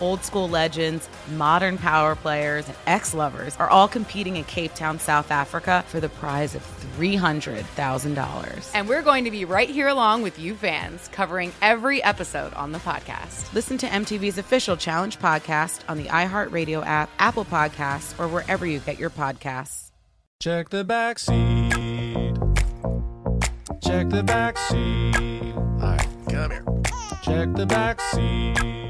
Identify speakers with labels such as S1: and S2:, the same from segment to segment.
S1: Old school legends, modern power players, and ex lovers are all competing in Cape Town, South Africa for the prize of $300,000.
S2: And we're going to be right here along with you fans, covering every episode on the podcast.
S1: Listen to MTV's official Challenge podcast on the iHeartRadio app, Apple Podcasts, or wherever you get your podcasts.
S3: Check the back seat. Check the back seat.
S4: All right, come here.
S3: Check the back seat.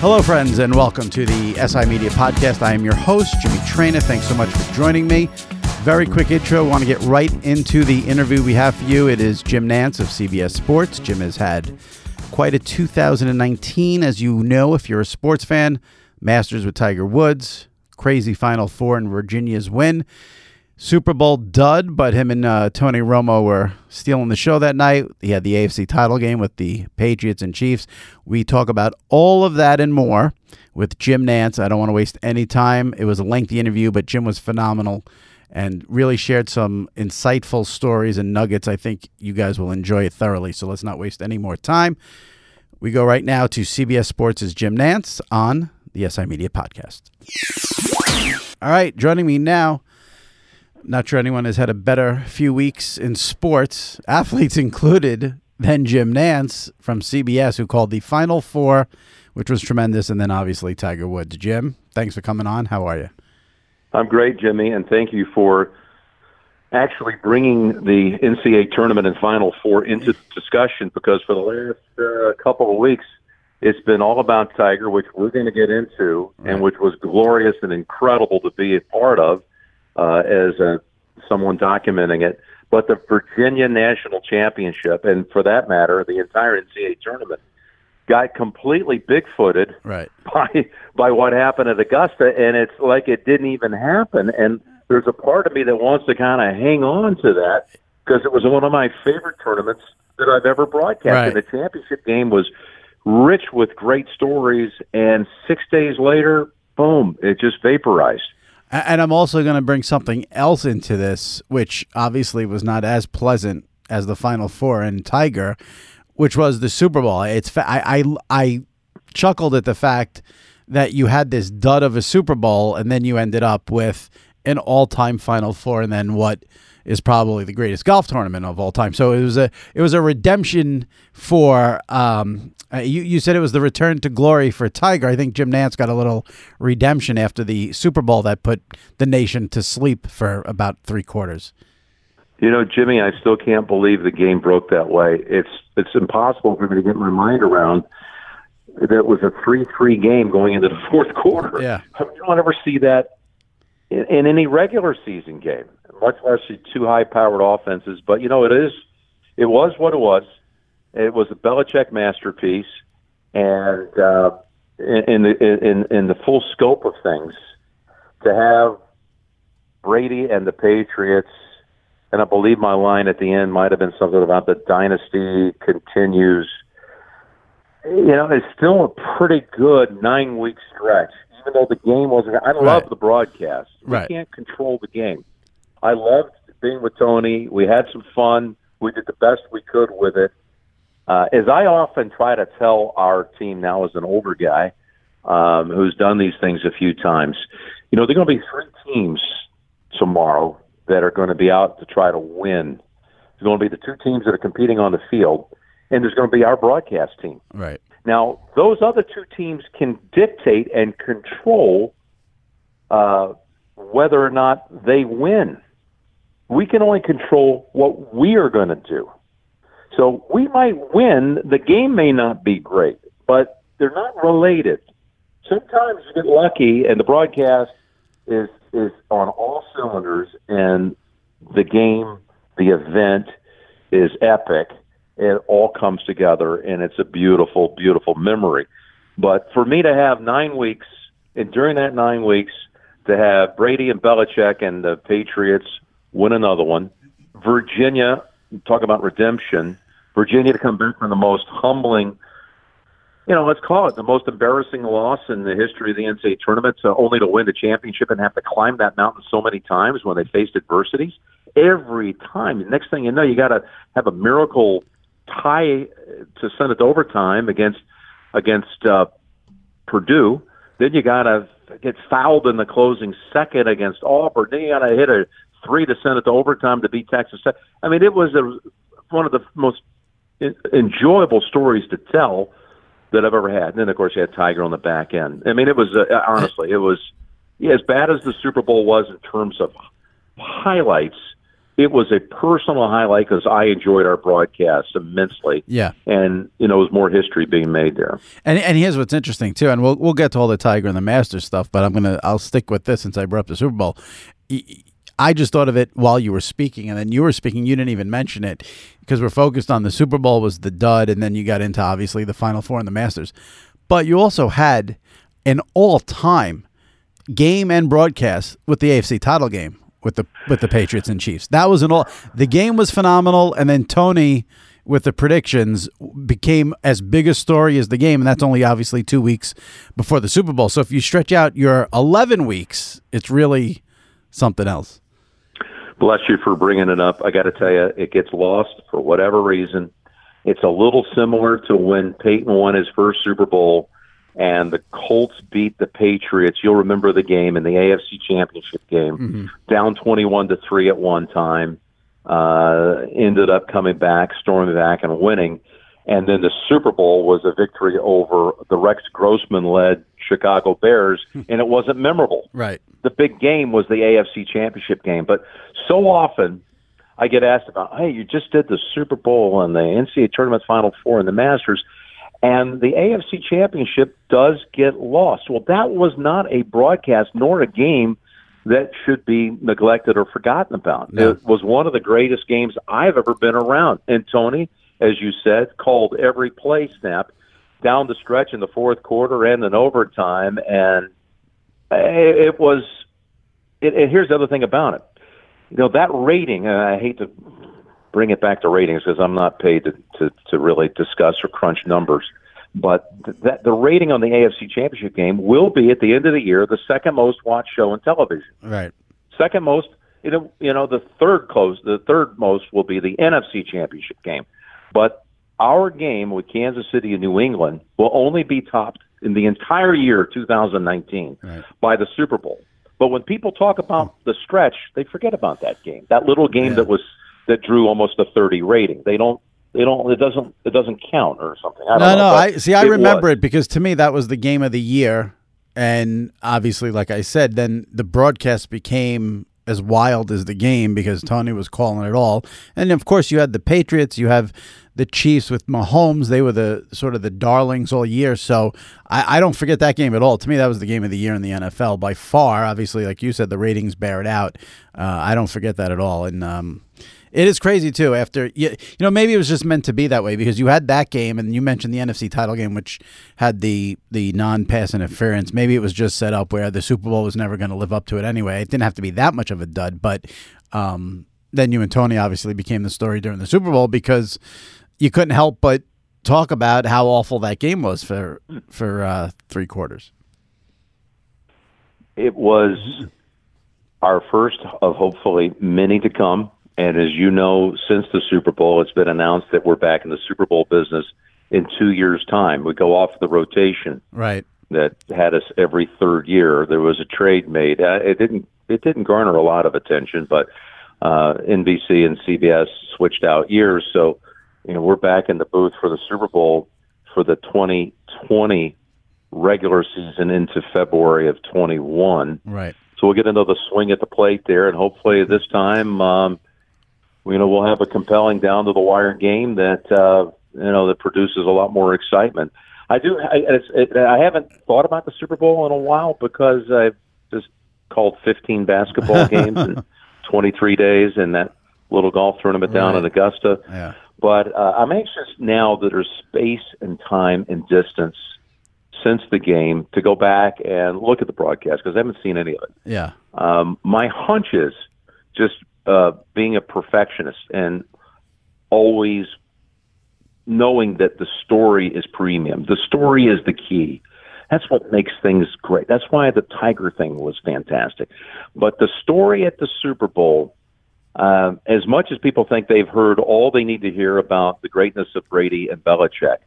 S5: Hello, friends, and welcome to the SI Media Podcast. I am your host, Jimmy Traina. Thanks so much for joining me. Very quick intro. Want to get right into the interview we have for you. It is Jim Nantz of CBS Sports. Jim has had quite a 2019, as you know, if you're a sports fan. Masters with Tiger Woods, crazy Final Four, and Virginia's win. Super Bowl dud, but him and uh, Tony Romo were stealing the show that night. He had the AFC title game with the Patriots and Chiefs. We talk about all of that and more with Jim Nantz. I don't want to waste any time. It was a lengthy interview, but Jim was phenomenal and really shared some insightful stories and nuggets. I think you guys will enjoy it thoroughly. So let's not waste any more time. We go right now to CBS Sports' Jim Nantz on the SI Media Podcast. All right, joining me now not sure anyone has had a better few weeks in sports, athletes included, than Jim Nantz from CBS, who called the Final Four, which was tremendous, and then obviously Tiger Woods. Jim, thanks for coming on. How are you?
S6: I'm great, Jimmy, and thank you for actually bringing the NCAA tournament and Final Four into discussion because for the last uh, couple of weeks, it's been all about Tiger, which we're going to get into, right. and which was glorious and incredible to be a part of uh, as a, someone documenting it. But the Virginia National Championship, and for that matter, the entire NCAA tournament, got completely bigfooted
S5: right.
S6: by by what happened at Augusta, and it's like it didn't even happen. And there's a part of me that wants to kind of hang on to that because it was one of my favorite tournaments that I've ever broadcast.
S5: Right.
S6: And the championship game was rich with great stories, and six days later, boom, it just vaporized.
S5: And I'm also going to bring something else into this, which obviously was not as pleasant as the Final Four and Tiger, which was the Super Bowl. It's I I, I chuckled at the fact that you had this dud of a Super Bowl, and then you ended up with an all-time Final Four, and then what is probably the greatest golf tournament of all time. So it was a it was a redemption for um, uh, you. You said it was the return to glory for Tiger. I think Jim Nantz got a little redemption after the Super Bowl that put the nation to sleep for about three quarters.
S6: You know, Jimmy, I still can't believe the game broke that way. It's it's impossible for me to get my mind around that it was a three-three game going into the fourth quarter.
S5: Yeah,
S6: you don't ever see that in, in any regular season game much less two high-powered offenses. But you know, it is, it was what it was. It was a Belichick masterpiece, and uh, in, the in in the full scope of things, to have Brady and the Patriots, and I believe my line at the end might have been something about the dynasty continues. You know, it's still a pretty good nine-week stretch even though the game wasn't. I love the broadcast. We
S5: right.
S6: can't control the game. I loved being with Tony. We had some fun. We did the best we could with it. Uh, as I often try to tell our team now as an older guy, um, who's done these things a few times. You know, there are going to be three teams tomorrow that are going to be out to try to win. There's going to be the two teams that are competing on the field, and there's going to be our broadcast team.
S5: Right.
S6: Now, those other two teams can dictate and control uh, whether or not they win. We can only control what we are going to do. So we might win. The game may not be great, but they're not related. Sometimes you get lucky, and the broadcast is is on all cylinders, and the game, the event, is epic. It all comes together, and it's a beautiful, beautiful memory. But for me to have nine weeks, and during that nine weeks, to have Brady and Belichick and the Patriots win another one, Virginia talk about redemption, Virginia to come back from the most humbling, you know, let's call it the most embarrassing loss in the history of the NCAA tournament, to only to win the championship and have to climb that mountain so many times when they faced adversities. Every time, the next thing you know, you got to have a miracle tie to send it to overtime against against uh, Purdue. Then you got to get fouled in the closing second against Auburn. Then you got to hit a three to send it to overtime to beat Texas. I mean, it was a, one of the most enjoyable stories to tell that I've ever had. And then, of course, you had Tiger on the back end. I mean, it was uh, honestly, it was yeah, as bad as the Super Bowl was in terms of highlights. It was a personal highlight because I enjoyed our broadcast immensely.
S5: Yeah.
S6: and you know, there was more history being made there.
S5: And and here's what's interesting too, and we'll we'll get to all the Tiger and the Masters stuff, but I'm gonna I'll stick with this since I brought up the Super Bowl. I just thought of it while you were speaking, and then you were speaking. You didn't even mention it because we're focused on the Super Bowl was the dud, and then you got into obviously the Final Four and the Masters. But you also had an all-time game and broadcast with the AFC title game with the with the Patriots and Chiefs. That was an all. The game was phenomenal, and then Tony with the predictions became as big a story as the game, and that's only obviously two weeks before the Super Bowl. So if you stretch out your eleven weeks, it's really something else.
S6: Bless you for bringing it up. I got to tell you, it gets lost for whatever reason. It's a little similar to when Peyton won his first Super Bowl and the Colts beat the Patriots. You'll remember the game in the AFC Championship game, down 21 to 3 at one time. Uh, ended up coming back, storming back, and winning. And then the Super Bowl was a victory over the Rex Grossman led Chicago Bears, and it wasn't memorable
S5: Right.
S6: the big game was the AFC Championship game. But so often I get asked about, hey, you just did the Super Bowl and the NCAA Tournament Final Four and the Masters, and the AFC Championship does get lost. Well, that was not a broadcast nor a game that should be neglected or forgotten about.
S5: No.
S6: It was one of the greatest games I've ever been around. And Tony, as you said, called every play snap down the stretch in the fourth quarter and in overtime, and it, was. It, and here's the other thing about it. You know that rating, and I hate to bring it back to ratings because I'm not paid to, to to really discuss or crunch numbers. But th- that the rating on the AFC Championship game will be at the end of the year the second most watched show in television.
S5: Right.
S6: Second most, you know, you know, the third close, the third most will be the NFC Championship game. But our game with Kansas City and New England will only be topped in the entire year 2019
S5: Right.
S6: by the Super Bowl. But when people talk about hmm. the stretch, they forget about that game. That little game
S5: Yeah.
S6: that was that drew almost a 30 rating. They don't. They don't. It doesn't. It doesn't count or something. I don't
S5: No,
S6: know,
S5: no. I see. I
S6: it
S5: remember
S6: was.
S5: it because to me that was the game of the year, and obviously, like I said, then the broadcast became as wild as the game because Tony was calling it all, and of course you had the Patriots, you have the Chiefs with Mahomes. They were the sort of the darlings all year. So I, I don't forget that game at all. To me, that was the game of the year in the NFL by far. Obviously, like you said, the ratings bear it out. Uh, I don't forget that at all, and. Um, it is crazy too. After you, you know, maybe it was just meant to be that way because you had that game, and you mentioned the NFC title game, which had the the non pass interference. Maybe it was just set up where the Super Bowl was never going to live up to it anyway. It didn't have to be that much of a dud, but um, then you and Tony obviously became the story during the Super Bowl because you couldn't help but talk about how awful that game was for for uh, three quarters.
S6: It was our first of hopefully many to come. And as you know, since the Super Bowl, it's been announced that we're back in the Super Bowl business in two years' time. We go off the rotation.
S5: Right.
S6: that had us every third year. There was a trade made. Uh, it didn't it didn't garner a lot of attention, but uh, NBC and CBS switched out years, so you know we're back in the booth for the Super Bowl for the 2020 regular season into February of 21.
S5: Right.
S6: So we'll get into the swing at the plate there, and hopefully this time, um, you know, we'll have a compelling down to the wire game that uh, you know that produces a lot more excitement. I do. I, it's, it, I haven't thought about the Super Bowl in a while because I've just called 15 basketball games in 23 days, and that little golf tournament down
S5: Right.
S6: in Augusta.
S5: Yeah.
S6: But uh, I'm anxious now that there's space and time and distance since the game to go back and look at the broadcast because I haven't seen any of it.
S5: Yeah.
S6: Um, my hunch is just uh, being a perfectionist and always knowing that the story is premium. The story is the key. That's what makes things great. That's why the Tiger thing was fantastic. But the story at the Super Bowl, um, as much as people think they've heard all they need to hear about the greatness of Brady and Belichick,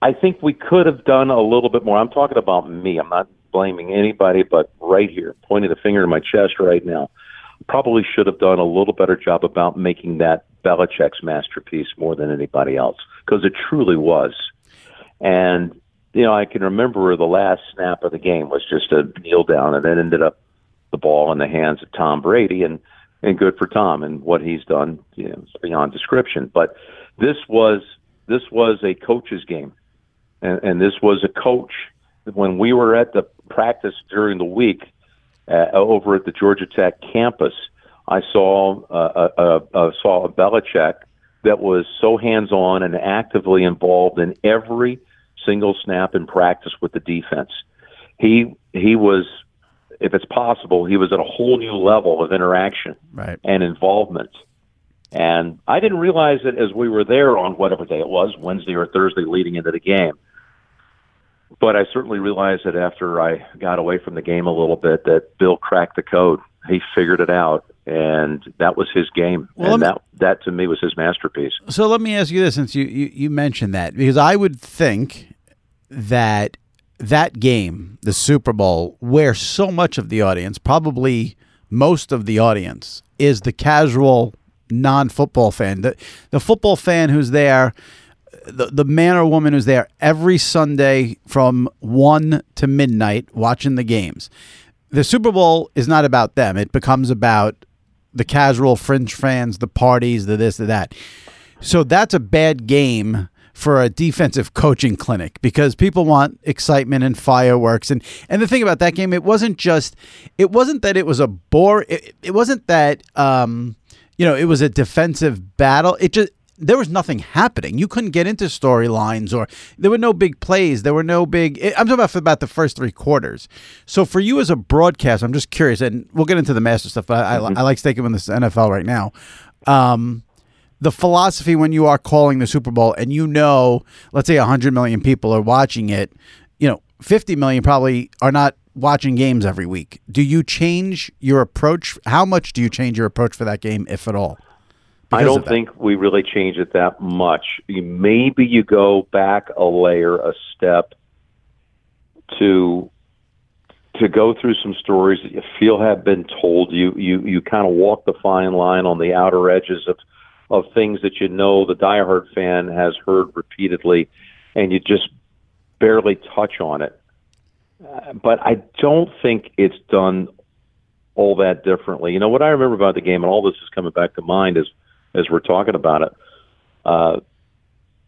S6: I think we could have done a little bit more. I'm talking about me. I'm not blaming anybody, but right here, pointing the finger to my chest right now, probably should have done a little better job about making that Belichick's masterpiece more than anybody else because it truly was. And you know, I can remember the last snap of the game was just a kneel down, and then ended up the ball in the hands of Tom Brady, and and good for Tom and what he's done, you know, beyond description. But this was this was a coach's game, and, and this was a coach. When we were at the practice during the week uh, over at the Georgia Tech campus, I saw uh, uh, uh, saw a Belichick that was so hands on and actively involved in every single snap in practice with the defense. He he was, if it's possible, he was at a whole new level of interaction
S5: Right.
S6: and involvement. And I didn't realize it as we were there on whatever day it was, Wednesday or Thursday leading into the game. But I certainly realized that after I got away from the game a little bit that Bill cracked the code. He figured it out and that was his game.
S5: Well,
S6: and that that to me was his masterpiece.
S5: So let me ask you this, since you, you, you mentioned that, because I would think that that game, the Super Bowl, where so much of the audience, probably most of the audience, is the casual non-football fan, the the football fan who's there, the the man or woman who's there every Sunday from one to midnight watching the games. The Super Bowl is not about them; it becomes about the casual fringe fans, the parties, the this, the that. So that's a bad game for a defensive coaching clinic because people want excitement and fireworks and and the thing about that game it wasn't just it wasn't that it was a bore it, it wasn't that um you know it was a defensive battle it just there was nothing happening. You couldn't get into storylines, or there were no big plays. There were no big. I'm talking about about the first three quarters. So for you as a broadcast, I'm just curious, and we'll get into the master stuff. But I, I, I like sticking with this NFL right now. Um, the philosophy when you are calling the Super Bowl and you know, let's say 100 million people are watching it, you know, 50 million probably are not watching games every week. Do you change your approach? How much do you change your approach for that game, if at all?
S6: I don't think we really change it that much. Maybe you go back a layer, a step to to go through some stories that you feel have been told. You you you kind of walk the fine line on the outer edges of of things that you know the diehard fan has heard repeatedly, and you just barely touch on it. Uh, but I don't think it's done all that differently. You know what I remember about the game, and all this is coming back to mind is as we're talking about it. Uh,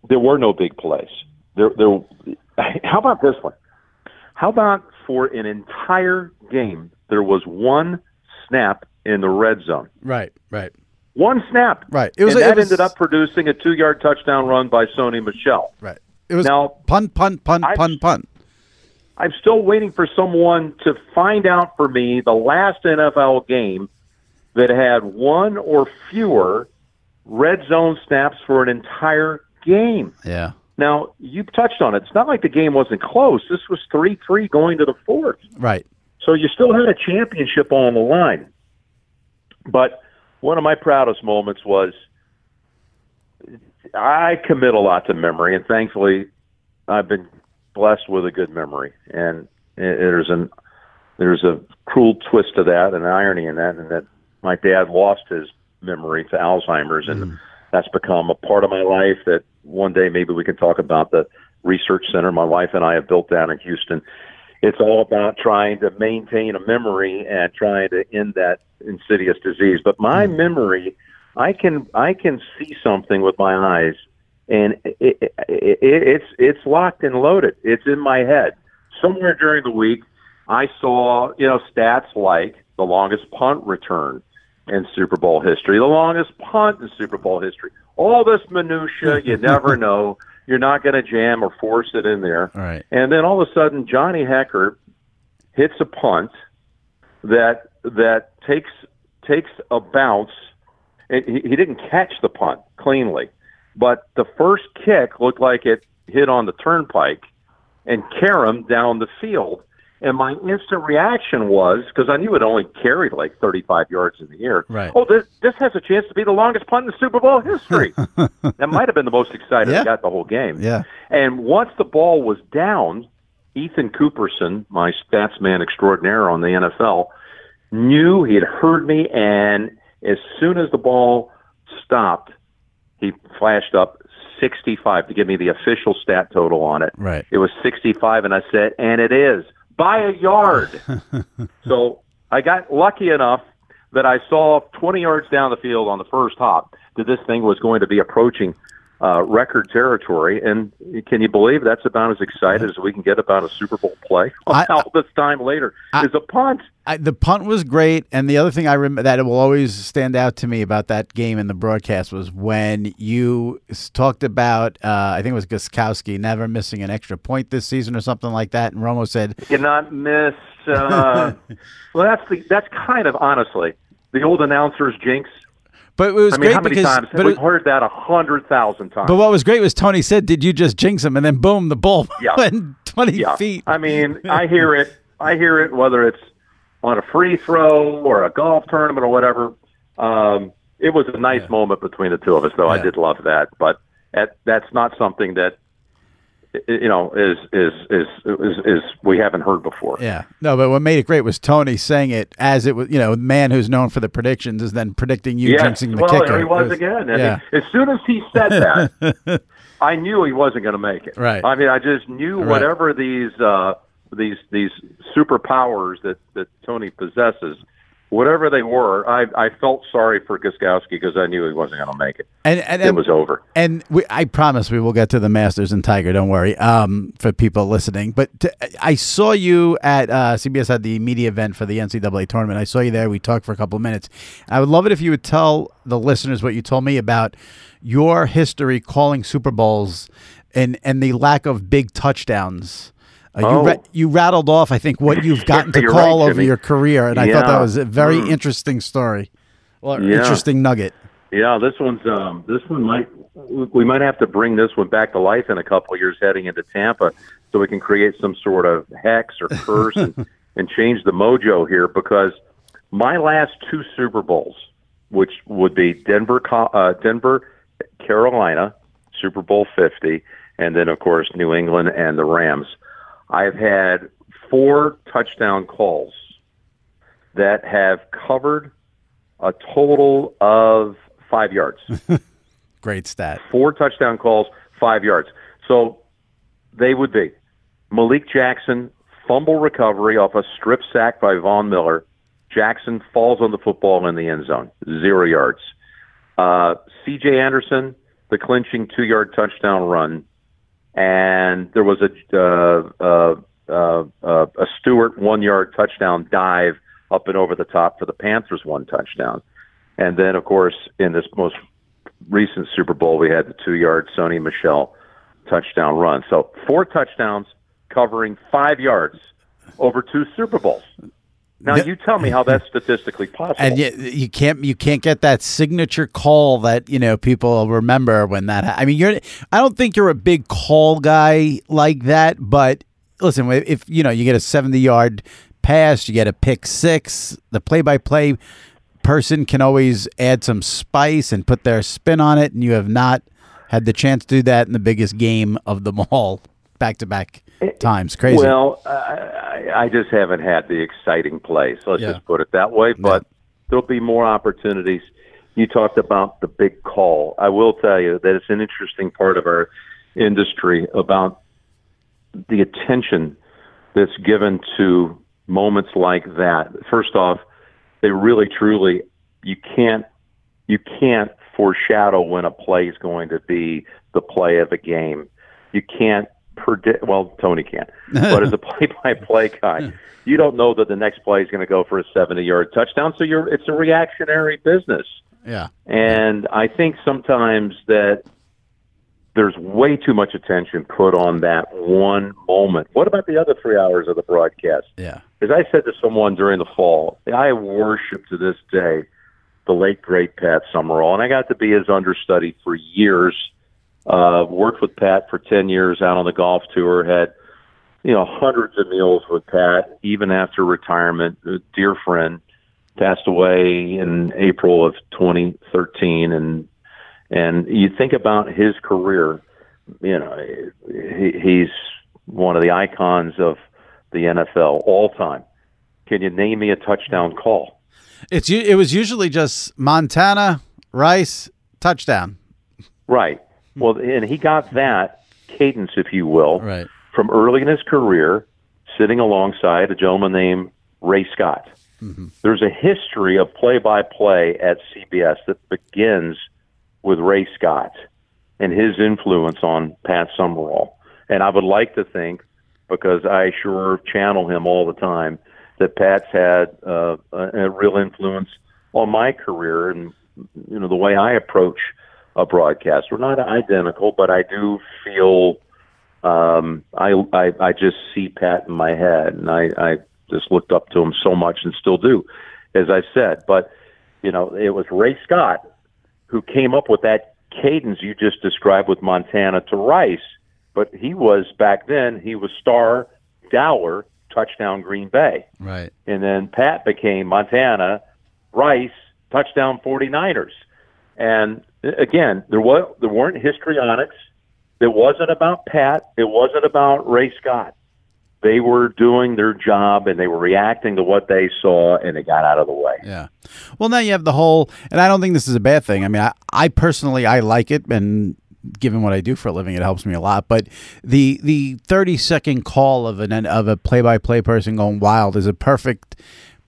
S6: there were no big plays. There, there. How about this one? How about for an entire game, there was one snap in the red zone.
S5: Right, right,
S6: One snap.
S5: right. It was.
S6: and that
S5: was-
S6: ended up producing a two-yard touchdown run by Sony Michel.
S5: right. It was
S6: Now-
S5: punt, punt, punt,
S6: I-
S5: punt, punt.
S6: I'm still waiting for someone to find out for me the last NFL game that had one or fewer red zone snaps for an entire game.
S5: Yeah.
S6: Now, you touched on it. It's not like the game wasn't close. This was 3 3 going to the fourth.
S5: Right.
S6: So you still had a championship on the line. But one of my proudest moments was I commit a lot to memory, and thankfully, I've been blessed with a good memory, and there's an there's a cruel twist to that, and irony in that, and that my dad lost his memory to Alzheimer's, and hmm. that's become a part of my life. That one day maybe we can talk about the research center my wife and I have built down in Houston. It's all about trying to maintain a memory and trying to end that insidious disease. But my hmm. memory, I can I can see something with my eyes, and it, it, it, it's it's locked and loaded. It's in my head. Somewhere during the week, I saw you know stats like the longest punt return in Super Bowl history, the longest punt in Super Bowl history. All this minutia, you never know. You're not going to jam or force it in there.
S5: Right.
S6: And then all of a sudden, Johnny Hekker hits a punt that that takes takes a bounce. And he, he didn't catch the punt cleanly, but the first kick looked like it hit on the turnpike and Karam down the field. And my instant reaction was because I knew it only carried like 35 yards in the air.
S5: Right.
S6: Oh, this this has a chance to be the longest punt in Super Bowl history. that might have been the most excited
S5: Yeah.
S6: I got the whole game.
S5: Yeah.
S6: And once the ball was down, Ethan Cooperson, my stats man extraordinaire on the NFL, knew he had heard me, and as soon as the ball stopped, he flashed up 65 to give me the official stat total on it.
S5: Right.
S6: It was 65, and I said, and it is by a yard. so I got lucky enough that I saw 20 yards down the field on the first hop that this thing was going to be approaching uh, record territory. And can you believe that's about as excited as we can get about a Super Bowl play?
S5: I-
S6: All this time later
S5: I-
S6: is a punt.
S5: I, the punt was great, and the other thing I remember that will always stand out to me about that game in the broadcast was when you talked about uh, I think it was Gostkowski never missing an extra point this season or something like that, and Romo said, You
S6: cannot miss. Uh, well, that's the that's kind of honestly the old announcers jinx.
S5: But it was
S6: I mean,
S5: great
S6: how many
S5: because
S6: times
S5: but,
S6: we've
S5: it-
S6: heard that a hundred thousand times?
S5: but what was great was Tony said, "Did you just jinx him?" And then boom, the ball
S6: Yeah.
S5: went twenty
S6: yeah,
S5: feet.
S6: I mean, I hear it. I hear it whether it's on a free throw or a golf tournament or whatever. Um, it was a nice moment between the two of us, though. I did love that, but that, that's not something that you know is is is is, is we haven't heard before.
S5: Yeah, no, but what made it great was Tony saying it as it was. You know, the man who's known for the predictions is then predicting you
S6: Yes,
S5: jinxing the
S6: well,
S5: kicker.
S6: there he was
S5: It
S6: again.
S5: Yeah.
S6: as soon as he said that, I knew he wasn't going to make it.
S5: Right.
S6: I mean, I just knew
S5: Right.
S6: whatever these uh, these these superpowers that that Tony possesses, whatever they were, I I felt sorry for Gostkowski because I knew he wasn't going to make it.
S5: and and,
S6: It
S5: and
S6: was over.
S5: And we, I promise we will get to the Masters and Tiger. Don't worry. Um, for people listening, but I saw you at uh, CBS had the media event for the NCAA tournament. I saw you there. We talked for a couple of minutes. I would love it if you would tell the listeners what you told me about your history calling Super Bowls and and the lack of big touchdowns. Uh, you,
S6: Oh.
S5: ra- you rattled off, I think, what you've gotten to call
S6: right,
S5: over
S6: Jimmy.
S5: your career, and I thought that was a very
S6: Mm.
S5: interesting story, or
S6: Yeah.
S5: interesting nugget.
S6: Yeah, this one's um, this one might we might have to bring this one back to life in a couple of years heading into Tampa, so we can create some sort of hex or curse and, and change the mojo here. Because my last two Super Bowls, which would be Denver, uh, Denver, Carolina, Super Bowl Fifty, and then of course New England and the Rams, I've had four touchdown calls that have covered a total of five yards.
S5: Great stat.
S6: Four touchdown calls, five yards. So they would be Malik Jackson, fumble recovery off a strip sack by Von Miller. Jackson falls on the football in the end zone, zero yards. Uh, C.J. Anderson, the clinching two yard touchdown run. And there was a uh, uh, uh, uh, a Stewart one yard touchdown dive up and over the top for the Panthers one touchdown. And then, of course, in this most recent Super Bowl, we had the two yard Sony Michel touchdown run. So four touchdowns covering five yards over two Super Bowls. Now you tell me how that's statistically possible.
S5: and yet you can't you can't get that signature call that you know people remember when that. ha- I mean, you're I don't think you're a big call guy like that, but listen, if you know you get a seventy yard pass, you get a pick six, the play by play person can always add some spice and put their spin on it, and you have not had the chance to do that in the biggest game of them all, back to back. Times. Crazy.
S6: Well, I, I- just haven't had the exciting plays. Let's
S5: Yeah.
S6: just put it that way. But there'll be more opportunities. You talked about the big call. I will tell you that it's an interesting part of our industry about the attention that's given to moments like that. First off, they really truly you can't you can't foreshadow when a play is going to be the play of a game. You can't predict. Well, Tony can't, but as a play-by-play guy, you don't know that the next play is going to go for a 70-yard touchdown. So you're it's a reactionary business.
S5: yeah.
S6: And I think sometimes that there's way too much attention put on that one moment. What about the other three hours of the broadcast?
S5: Yeah.
S6: As I said to someone during the fall, I worship to this day the late great Pat Summerall, and I got to be his understudy for years. Uh, worked with Pat for ten years out on the golf tour. Had you know hundreds of meals with Pat, even after retirement. A dear friend passed away in April of 2013, and and you think about his career. You know, he, he's one of the icons of the NFL all time. Can you name me a touchdown call?
S5: It's it was usually just Montana, Rice, touchdown.
S6: Right. Well, and he got that cadence, if you will,
S5: Right.
S6: from early in his career, sitting alongside a gentleman named Ray Scott. There's a history of play-by-play at CBS that begins with Ray Scott and his influence on Pat Summerall. And I would like to think, because I sure channel him all the time, that Pat's had uh, a, a real influence on my career and you know the way I approach a broadcast. We're not identical, but I do feel um, I, I I just see Pat in my head, and I, I just looked up to him so much and still do, as I said. But you know, it was Ray Scott who came up with that cadence you just described with Montana to Rice. But he was back then he was Starr Dowler touchdown Green Bay,
S5: Right.
S6: and then Pat became Montana Rice touchdown 49ers. And again, there was there weren't histrionics. It wasn't about Pat. It wasn't about Ray Scott. They were doing their job and they were reacting to what they saw, and it got out of the way.
S5: Yeah. Well, now you have the whole, and I don't think this is a bad thing. I mean, I, I personally I like it, and given what I do for a living, it helps me a lot. But the the thirty second call of an of a play by play person going wild is a perfect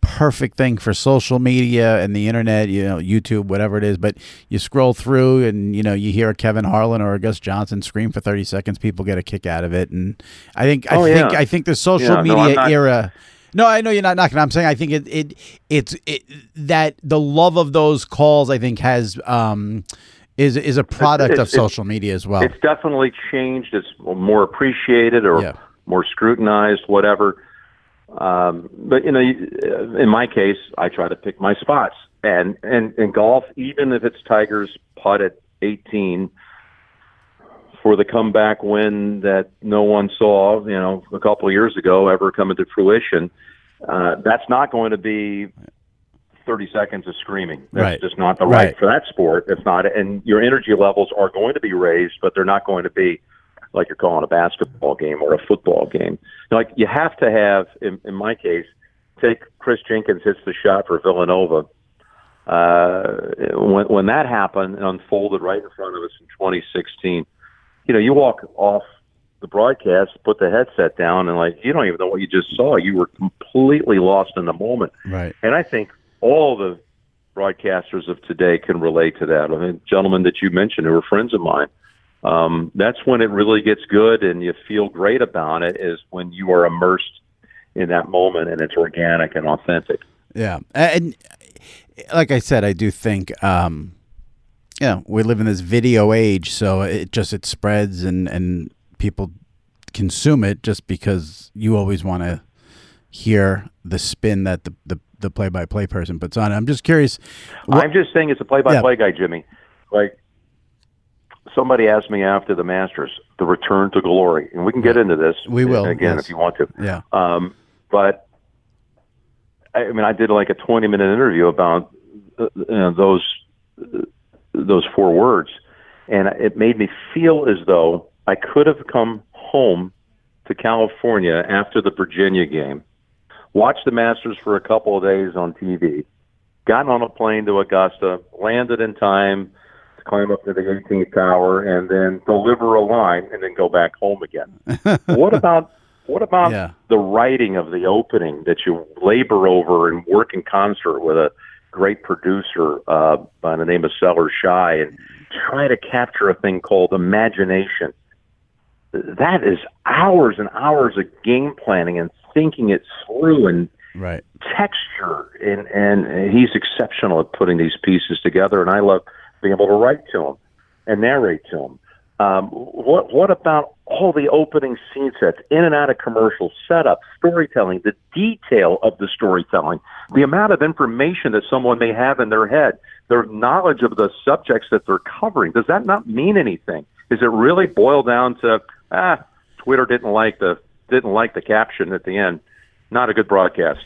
S5: perfect thing for social media and the internet, you know, YouTube, whatever it is. But you scroll through and you know you hear Kevin Harlan or Gus Johnson scream for thirty seconds, people get a kick out of it, and I think I
S6: Oh,
S5: think
S6: yeah.
S5: I think the social
S6: Yeah,
S5: media
S6: I'm not-
S5: era. No, I know you're not knocking. I'm saying I think it it it's it, that the love of those calls I think has um is is a product
S6: it's-
S5: of social media as well.
S6: It's definitely changed. It's more appreciated or
S5: Yeah.
S6: more scrutinized, whatever. Um, but you know, uh, in my case, I try to pick my spots. And and in golf, even if it's Tiger's putt at 18 for the comeback win that no one saw, you know, a couple of years ago ever coming to fruition, uh, that's not going to be 30 seconds of screaming. That's
S5: Right.
S6: just not the right,
S5: Right.
S6: for that sport. It's not, and your energy levels are going to be raised, but they're not going to be like you're calling a basketball game or a football game. Like you have to have, in, in my case, take Kris Jenkins hits the shot for Villanova. Uh, when when that happened and unfolded right in front of us in 2016, you know, you walk off the broadcast, put the headset down, and like you don't even know what you just saw. You were completely lost in the moment.
S5: right.
S6: And I think all the broadcasters of today can relate to that. I mean, gentlemen that you mentioned who are friends of mine. Um, that's when it really gets good and you feel great about it is when you are immersed in that moment and it's organic and authentic.
S5: Yeah, and like I said, I do think, um, you know, we live in this video age, so it just it spreads and and people consume it just because you always want to hear the spin that the the the play by play person puts on. it. I'm just curious. what-
S6: I'm just saying, it's a play-by-play guy, Jimmy. Like somebody asked me after the Masters, the return to glory, and we can get into this.
S5: We will,
S6: again
S5: yes.
S6: if you want to.
S5: yeah,
S6: Um, but I, I mean, I did like a 20 minute interview about uh, you know, those uh, those four words, and it made me feel as though I could have come home to California after the Virginia game, watched the Masters for a couple of days on TV, gotten on a plane to Augusta, landed in time climb up to the 18th tower, and then deliver a line, and then go back home again. what about what about
S5: Yeah.
S6: the writing of the opening that you labor over and work in concert with a great producer uh, by the name of Sellers Shy and try to capture a thing called imagination? That is hours and hours of game planning and thinking it through and
S5: Right.
S6: texture and and he's exceptional at putting these pieces together and I love being able to write to them and narrate to them. Um, what what about all the opening scene sets in and out of commercials, setup, storytelling, the detail of the storytelling, the amount of information that someone may have in their head, their knowledge of the subjects that they're covering. Does that not mean anything? Is it really boil down to ah, Twitter didn't like the didn't like the caption at the end? Not a good broadcast.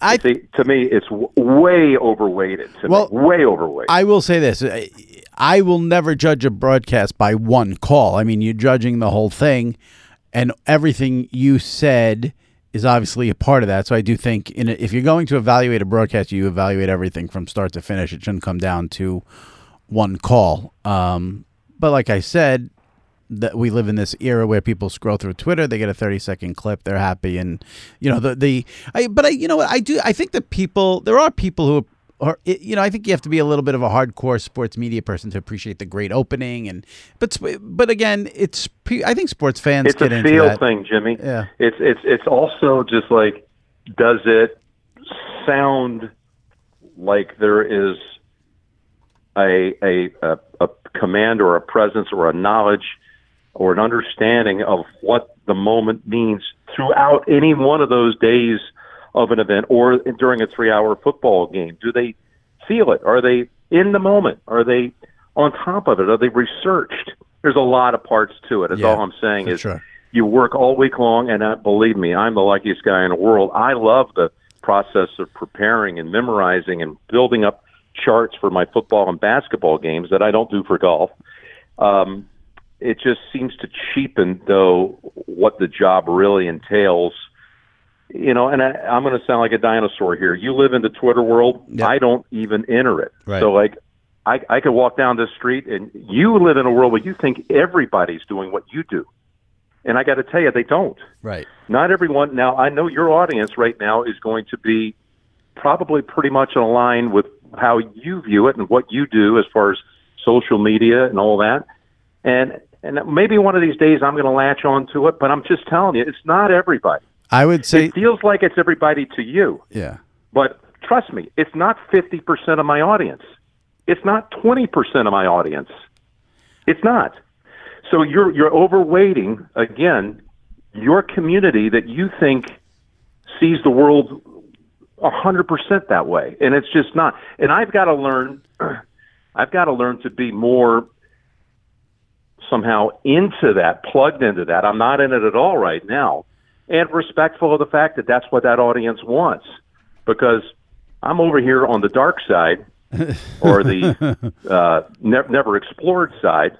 S5: I
S6: See, to me, it's w- way overweighted. To
S5: Well,
S6: me, way overweighted.
S5: I will say this. I- I will never judge a broadcast by one call. I mean, you're judging the whole thing, and everything you said is obviously a part of that. So I do think in a, if you're going to evaluate a broadcast, you evaluate everything from start to finish. It shouldn't come down to one call. Um, but like I said, that we live in this era where people scroll through Twitter, they get a 30 second clip, they're happy, and you know the the. I, but I, you know what, I do. I think that people, there are people who are, you know, I think you have to be a little bit of a hardcore sports media person to appreciate the great opening, and but but again, it's I think sports fans
S6: it's a
S5: get into
S6: feel
S5: that.
S6: thing, Jimmy.
S5: Yeah.
S6: It's it's it's also just like, does it sound like there is a a a, a command or a presence or a knowledge or an understanding of what the moment means throughout any one of those days of an event or during a three-hour football game? Do they feel it? Are they in the moment? Are they on top of it? Are they researched? There's a lot of parts to it. That's
S5: Yeah,
S6: all I'm saying is
S5: sure.
S6: you work all week long, and uh, believe me, I'm the luckiest guy in the world. I love the process of preparing and memorizing and building up charts for my football and basketball games that I don't do for golf. Um, it just seems to cheapen, though, what the job really entails. You know, and I, I'm going to sound like a dinosaur here. You live in the Twitter world.
S5: Yeah.
S6: I don't even enter it.
S5: Right.
S6: So, like, I, I could walk down this street, and you live in a world where you think everybody's doing what you do. And I got to tell you, they don't.
S5: Right.
S6: Not everyone. Now, I know your audience right now is going to be probably pretty much in line with how you view it and what you do as far as social media and all that. And and maybe one of these days I'm going to latch on to it, but I'm just telling you, it's not everybody.
S5: I would say,
S6: It feels like it's everybody to you,
S5: yeah.
S6: but trust me, it's not 50% of my audience. It's not 20% of my audience. It's not. So you're you're overweighting again your community that you think sees the world hundred percent that way, and it's just not. And I've got to learn. I've got to learn to be more somehow into that, plugged into that. I'm not in it at all right now, and respectful of the fact that that's what that audience wants, because I'm over here on the dark side or the uh, ne- never explored side,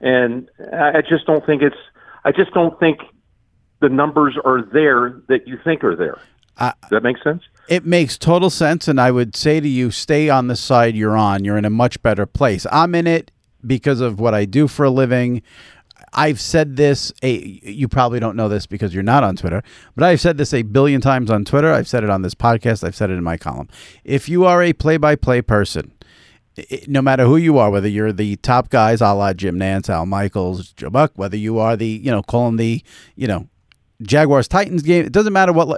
S6: and I just don't think it's. I just don't think the numbers are there that you think are there. Does that make sense?
S5: It makes total sense, and I would say to you, stay on the side you're on. You're in a much better place. I'm in it because of what I do for a living. I've said this. A, you probably don't know this because you're not on Twitter, but I've said this a billion times on Twitter. I've said it on this podcast. I've said it in my column. If you are a play-by-play person, i- no matter who you are, whether you're the top guys, a la Jim Nantz, Al Michaels, Joe Buck, whether you are the, you know, calling the, you know, Jaguars Titans game. It doesn't matter what li-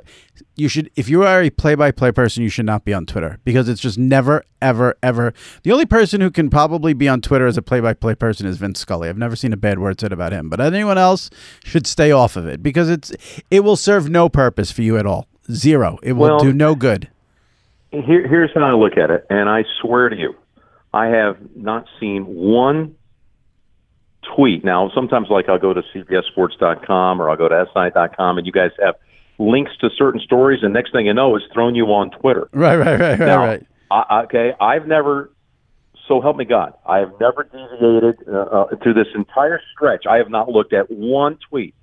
S5: you should. If you are a play-by-play person, you should not be on Twitter because it's just never, ever, ever. The only person who can probably be on Twitter as a play-by-play person is Vin Scully. I've never seen a bad word said about him, but anyone else should stay off of it because it's it will serve no purpose for you at all. Zero. It will
S6: Well-
S5: do no good.
S6: Here, here's how I look at it, and I swear to you, I have not seen one tweet. Now, sometimes, like I'll go to CBSSports.com or I'll go to SI.com, and you guys have links to certain stories, and next thing you know, it's thrown you on Twitter.
S5: Right, right, right, right,
S6: Now,
S5: right.
S6: I, okay, I've never, so help me God, I have never deviated uh, uh, through this entire stretch. I have not looked at one tweet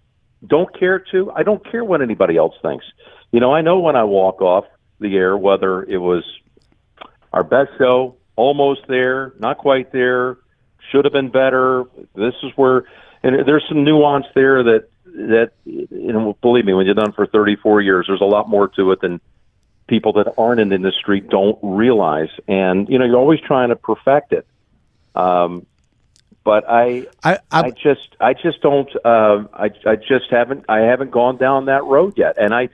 S6: don't care to. I don't care what anybody else thinks. You know, I know when I walk off the air whether it was our best show, almost there, not quite there, should have been better. This is where, and there's some nuance there that that you know. Believe me, when you're done for 34 years, there's a lot more to it than people that aren't in the industry don't realize. And you know, you're always trying to perfect it. Um, but I,
S5: I,
S6: I,
S5: I,
S6: just, I just don't. Uh, I, I just haven't. I haven't gone down that road yet. And I,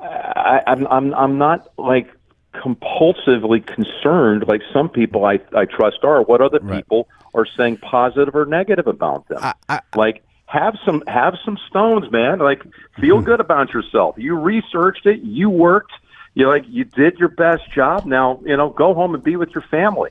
S6: I, I'm, I'm, I'm not like compulsively concerned like some people I, I trust are. What other
S5: Right.
S6: people are saying positive or negative about them?
S5: I, I,
S6: like have some have some stones, man. Like
S5: Mm-hmm.
S6: feel good about yourself. You researched it. You worked. You like you did your best job. Now you know go home and be with your family.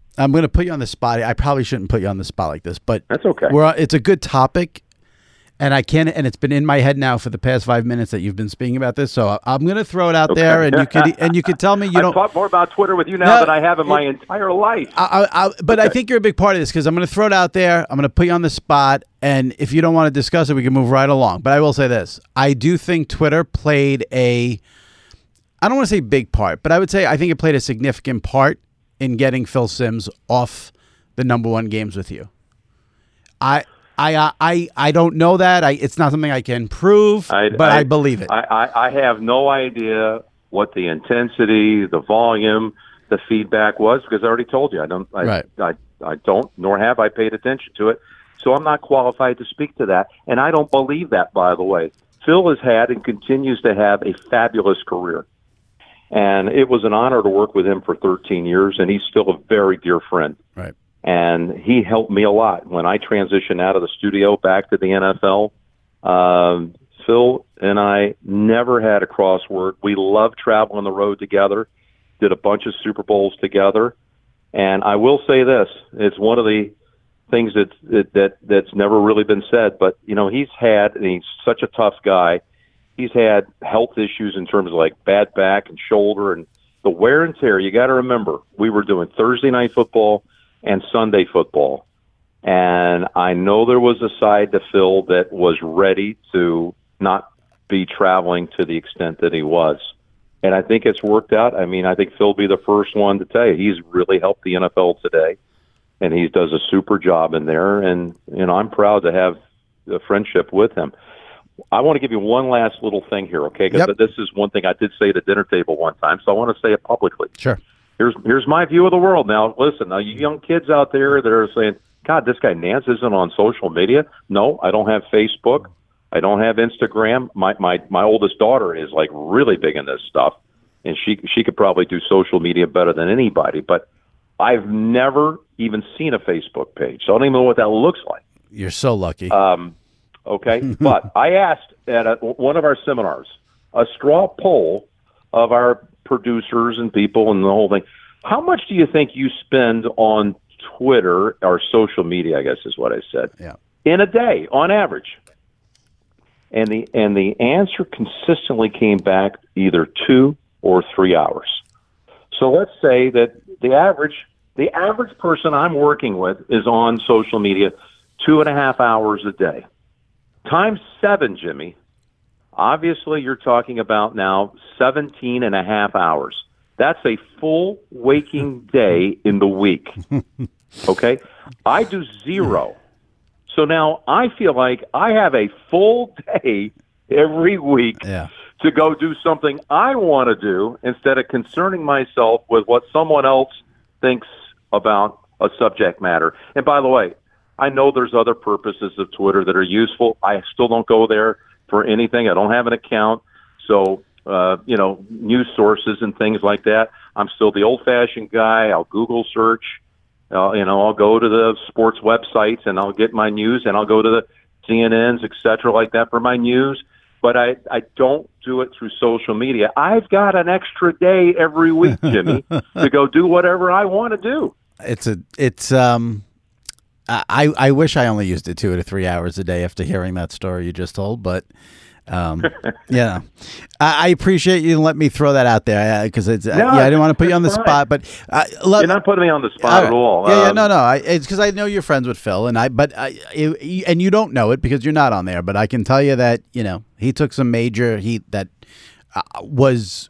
S5: I'm going to put you on the spot. I probably shouldn't put you on the spot like this, but
S6: That's okay.
S5: We're, it's a good topic, and I can't. And it's been in my head now for the past five minutes that you've been speaking about this. So I'm going to throw it out there, and you could and you could tell me you
S6: I've
S5: don't.
S6: talked more about Twitter with you now
S5: No,
S6: than I have in my entire life.
S5: I, I, I, but I think you're a big part of this because I'm going to throw it out there. I'm going to put you on the spot, and if you don't want to discuss it, we can move right along. But I will say this: I do think Twitter played a, I don't want to say big part, but I would say I think it played a significant part in getting Phil Simms off the number one games with you. I. I, uh, I I don't know that. I it's not something I can prove, but I, believe it.
S6: I, I, I have no idea what the intensity, the volume, the feedback was because I already told you I don't. I,
S5: Right.
S6: I, I don't, nor have I paid attention to it. So I'm not qualified to speak to that, and I don't believe that. By the way, Phil has had and continues to have a fabulous career, and it was an honor to work with him for 13 years, and he's still a very dear friend
S5: right.
S6: and he helped me a lot when I transitioned out of the studio back to the NFL. Um, Phil and I never had a crossword. We loved traveling the road together, did a bunch of Super Bowls together, and I will say this: it's one of the things that that, that that's never really been said. But you know, he's had, and he's such a tough guy. He's had health issues in terms of like bad back and shoulder and the wear and tear. You got to remember, we were doing Thursday night football and Sunday football. And I know there was a side to Phil that was ready to not be traveling to the extent that he was. And I think it's worked out. I mean, I think Phil will be the first one to tell you he's really helped the NFL today. And he does a super job in there. And, you know, I'm proud to have a friendship with him. I want to give you one last little thing here, okay? Because
S5: Yep.
S6: this is one thing I did say at a dinner table one time, so I want to say it publicly
S5: Sure.
S6: here's here's my view of the world. Now, listen, now you young kids out there that are saying, "God, this guy Nantz isn't on social media." No, I don't have Facebook. I don't have Instagram. My my my oldest daughter is like really big in this stuff, and she she could probably do social media better than anybody. But I've never even seen a Facebook page, so I don't even know what that looks like.
S5: You're so lucky.
S6: Um, okay, but I asked at a, one of our seminars a straw poll of our producers and people and the whole thing. How much do you think you spend on Twitter or social media? I guess is what I said
S5: yeah.
S6: in a day on average. And the and the answer consistently came back either two or three hours. So let's say that the average The average person I'm working with is on social media two and a half hours a day. Times seven, Jimmy. Obviously, you're talking about now 17 and a half hours. That's a full waking day in the week. Okay? I do zero. So now I feel like I have a full day every week
S5: Yeah.
S6: to go do something I want to do instead of concerning myself with what someone else thinks about a subject matter. And by the way, I know there's other purposes of Twitter that are useful. I still don't go there for anything. I don't have an account. So, uh, you know, news sources and things like that. I'm still the old fashioned guy. I'll Google search. Uh, you know, I'll go to the sports websites and I'll get my news and I'll go to the CNNs, et cetera, like that for my news. But I, I don't do it through social media. I've got an extra day every week, Jimmy, to go do whatever I want to do.
S5: It's a it's um I I wish I only used it two to three hours a day after hearing that story you just told, but um yeah, I, I appreciate you let me throw that out there because it's
S6: No,
S5: yeah I didn't want to put you on the
S6: fine.
S5: spot, but uh, let,
S6: You're not putting me on the spot at all.
S5: Yeah, yeah,
S6: Um,
S5: no, no. I, it's because I know you're friends with Phil, and I, but I, it, and you don't know it because you're not on there. But I can tell you that you know he took some major heat that uh, was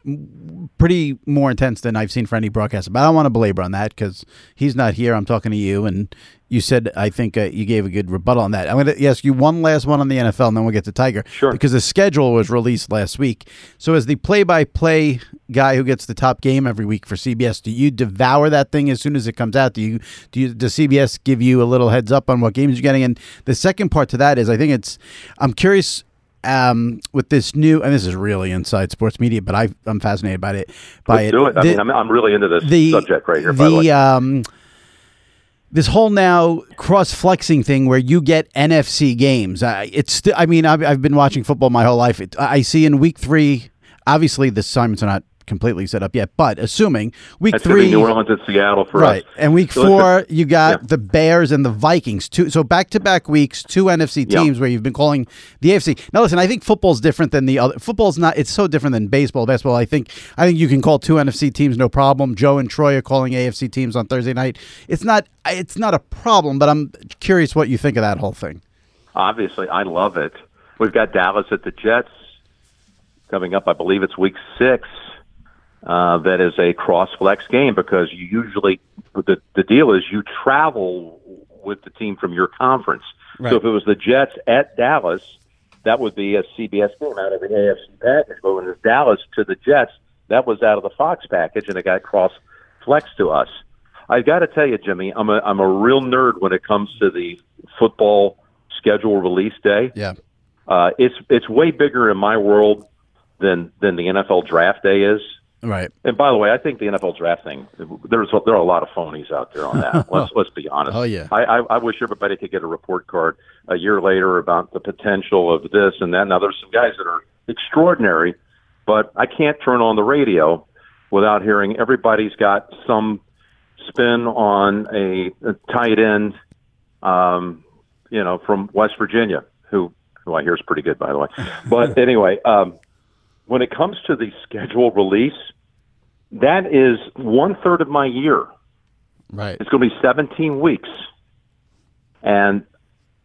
S5: pretty more intense than I've seen for any broadcast. But I don't want to belabor on that because he's not here. I'm talking to you, and you said I think uh, you gave a good rebuttal on that. I'm going to ask you one last one on the NFL, and then we'll get to Tiger.
S6: Sure.
S5: Because the schedule was released last week. So as the play-by-play guy who gets the top game every week for CBS, do you devour that thing as soon as it comes out? Do you do you, does CBS give you a little heads up on what games you're getting? And the second part to that is I think it's I'm curious um, with this new and this is really inside sports media, but I I'm fascinated by it. By
S6: Let's
S5: it.
S6: do it. I
S5: The-
S6: mean, I'm, I'm really into this
S5: the
S6: subject right here. by the
S5: um this whole now cross flexing thing where you get NFC games. Uh, it's st- I mean I've, I've been watching football my whole life. It, I see in week three. Obviously, the assignments are not completely set up yet, but assuming week
S6: That's
S5: three,
S6: New Orleans and Seattle for
S5: right,
S6: us.
S5: and week
S6: So
S5: four you got
S6: yeah.
S5: the Bears and the Vikings. Two so back to back weeks, two NFC
S6: Yeah.
S5: teams where you've been calling the AFC. Now listen, I think football's different than the other. Football's not. It's so different than baseball. Basketball, I think. I think you can call two NFC teams no problem. Joe and Troy are calling AFC teams on Thursday night. It's not. It's not a problem, but I'm curious what you think of that whole thing.
S6: Obviously, I love it. We've got Dallas at the Jets coming up. I believe it's week six. Uh, that is a cross flex game because you usually the the deal is you travel with the team from your conference.
S5: Right.
S6: So if it was the Jets at Dallas, that would be a CBS game out of the AFC package. But when it's Dallas to the Jets, that was out of the Fox package, and it got cross flex to us. I've got to tell you, Jimmy, I'm a I'm a real nerd when it comes to the football schedule release day.
S5: Yeah.
S6: Uh, it's it's way bigger in my world than than the NFL draft day is.
S5: Right.
S6: And by the way, I think the NFL draft thing there's there are a lot of phonies out there on that. let's let's be honest.
S5: Oh, yeah.
S6: I, I I wish everybody could get a report card a year later about the potential of this and that. Now there's some guys that are extraordinary, but I can't turn on the radio without hearing everybody's got some spin on a, a tight end, um, you know, from West Virginia, who who I hear is pretty good, by the way. But anyway, um, when it comes to the schedule release, that is one third of my year.
S5: Right.
S6: It's going to be 17 weeks, and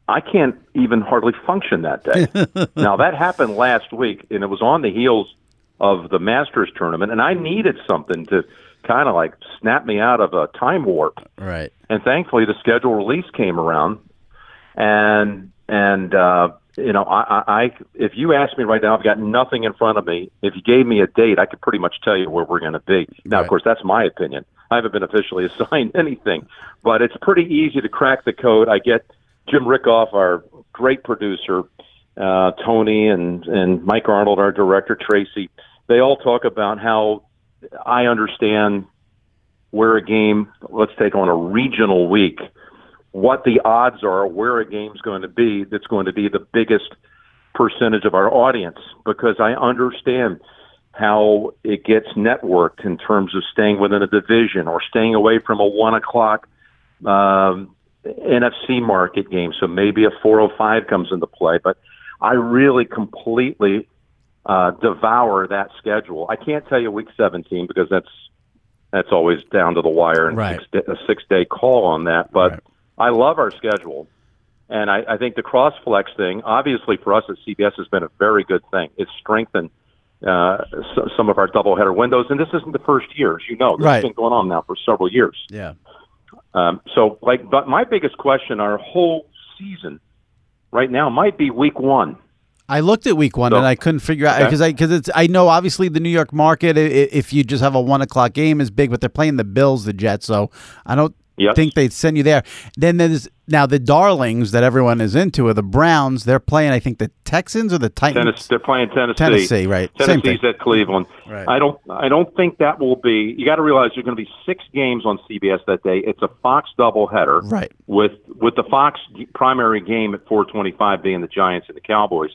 S6: I can't even hardly function that day. now that happened last week, and it was on the heels of the Masters tournament, and I needed something to kind of like snap me out of a time warp.
S5: Right.
S6: And thankfully, the schedule release came around, and and uh, you know, I, I, I if you ask me right now, I've got nothing in front of me. If you gave me a date, I could pretty much tell you where we're going to be. Now,
S5: Right.
S6: of course, that's my opinion. I haven't been officially assigned anything, but it's pretty easy to crack the code. I get Jim Rikhoff, our great producer, uh, Tony, and and Mike Arnold, our director, Tracy. They all talk about how I understand where a game, let's take on a regional week, what the odds are, where a game's going to be that's going to be the biggest percentage of our audience because I understand how it gets networked in terms of staying within a division or staying away from a one o'clock um, NFC market game. So maybe a 405 comes into play, but I really completely uh, devour that schedule. I can't tell you week 17 because that's that's always down to the wire and
S5: Right.
S6: six, a six day call on that. But
S5: Right.
S6: I love our schedule. And I, I think the cross flex thing, obviously for us at CBS, has been a very good thing. It's strengthened uh, s- some of our doubleheader windows. And this isn't the first year, as you know. This
S5: Right.
S6: has been going on now for several years.
S5: Yeah.
S6: Um, so, like, but my biggest question, our whole season right now, might be week one.
S5: I looked at week one
S6: So-
S5: and I couldn't figure out
S6: Okay.
S5: because I because it's I know obviously the New York market if you just have a one o'clock game is big, but they're playing the Bills, the Jets, so I don't
S6: Yes.
S5: think they'd send you there. Then there's now the darlings that everyone is into are the Browns. They're playing I think the Texans or the Titans.
S6: Tennessee, they're playing Tennessee.
S5: Tennessee, right.
S6: Tennessee's at Cleveland.
S5: Right.
S6: I don't. I don't think that will be. You got to realize there's going to be six games on CBS that day. It's a Fox doubleheader.
S5: Right.
S6: With with the Fox primary game at 4:25 being the Giants and the Cowboys.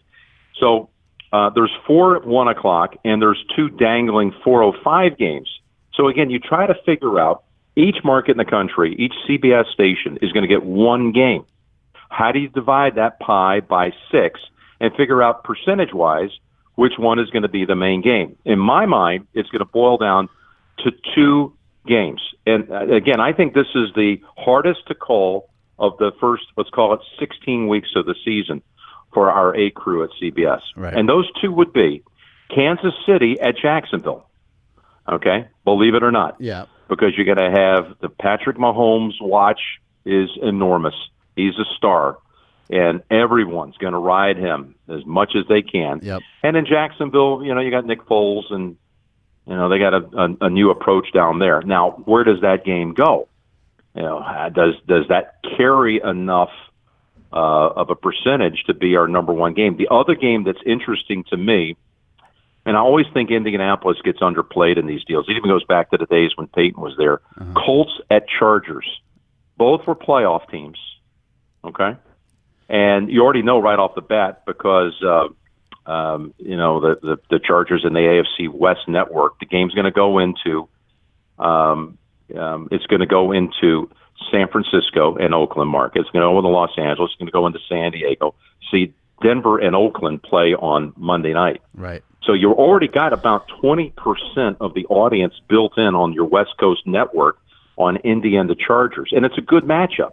S6: So uh, there's four at one o'clock, and there's two dangling 4:05 games. So again, you try to figure out each market in the country, each CBS station is going to get one game. How do you divide that pie by six and figure out percentage wise which one is going to be the main game? In my mind, it's going to boil down to two games. And uh, again, I think this is the hardest to call of the first, let's call it 16 weeks of the season for our A crew at CBS.
S5: Right.
S6: And those two would be Kansas City at Jacksonville. Okay, believe it or not
S5: Yeah.
S6: Because you're going to have the Patrick Mahomes watch is enormous. He's a star, and everyone's going to ride him as much as they can.
S5: Yep.
S6: And in Jacksonville, you know, you got Nick Foles, and you know they got a, a, a new approach down there. Now, where does that game go? You know, uh, does does that carry enough uh, of a percentage to be our number one game? The other game that's interesting to me and I always think Indianapolis gets underplayed in these deals. It even goes back to the days when Peyton was there. Colts at Chargers. Both were playoff teams. Okay. And you already know right off the bat because, uh, um, you know, the, the, the Chargers and the AFC West network, the game's going to go into, um, um, it's going to go into San Francisco and Oakland market. It's going to go into Los Angeles. It's going to go into San Diego. See, Denver and Oakland play on Monday night.
S5: Right.
S6: So you've already got about 20% of the audience built in on your West Coast network on Indy and the Chargers. And it's a good matchup.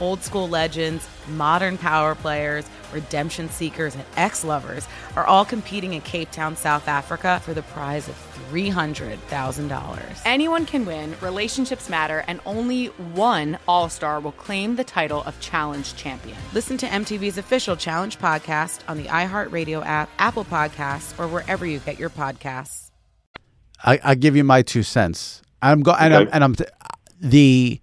S1: Old school legends, modern power players, redemption seekers, and ex lovers are all competing in Cape Town, South Africa for the prize of $300,000.
S2: Anyone can win, relationships matter, and only one All Star will claim the title of challenge champion.
S1: Listen to MTV's official Challenge podcast on the iHeartRadio app, Apple Podcasts, or wherever you get your podcasts.
S5: I, I give you my two cents. I'm go and I'm, and I'm the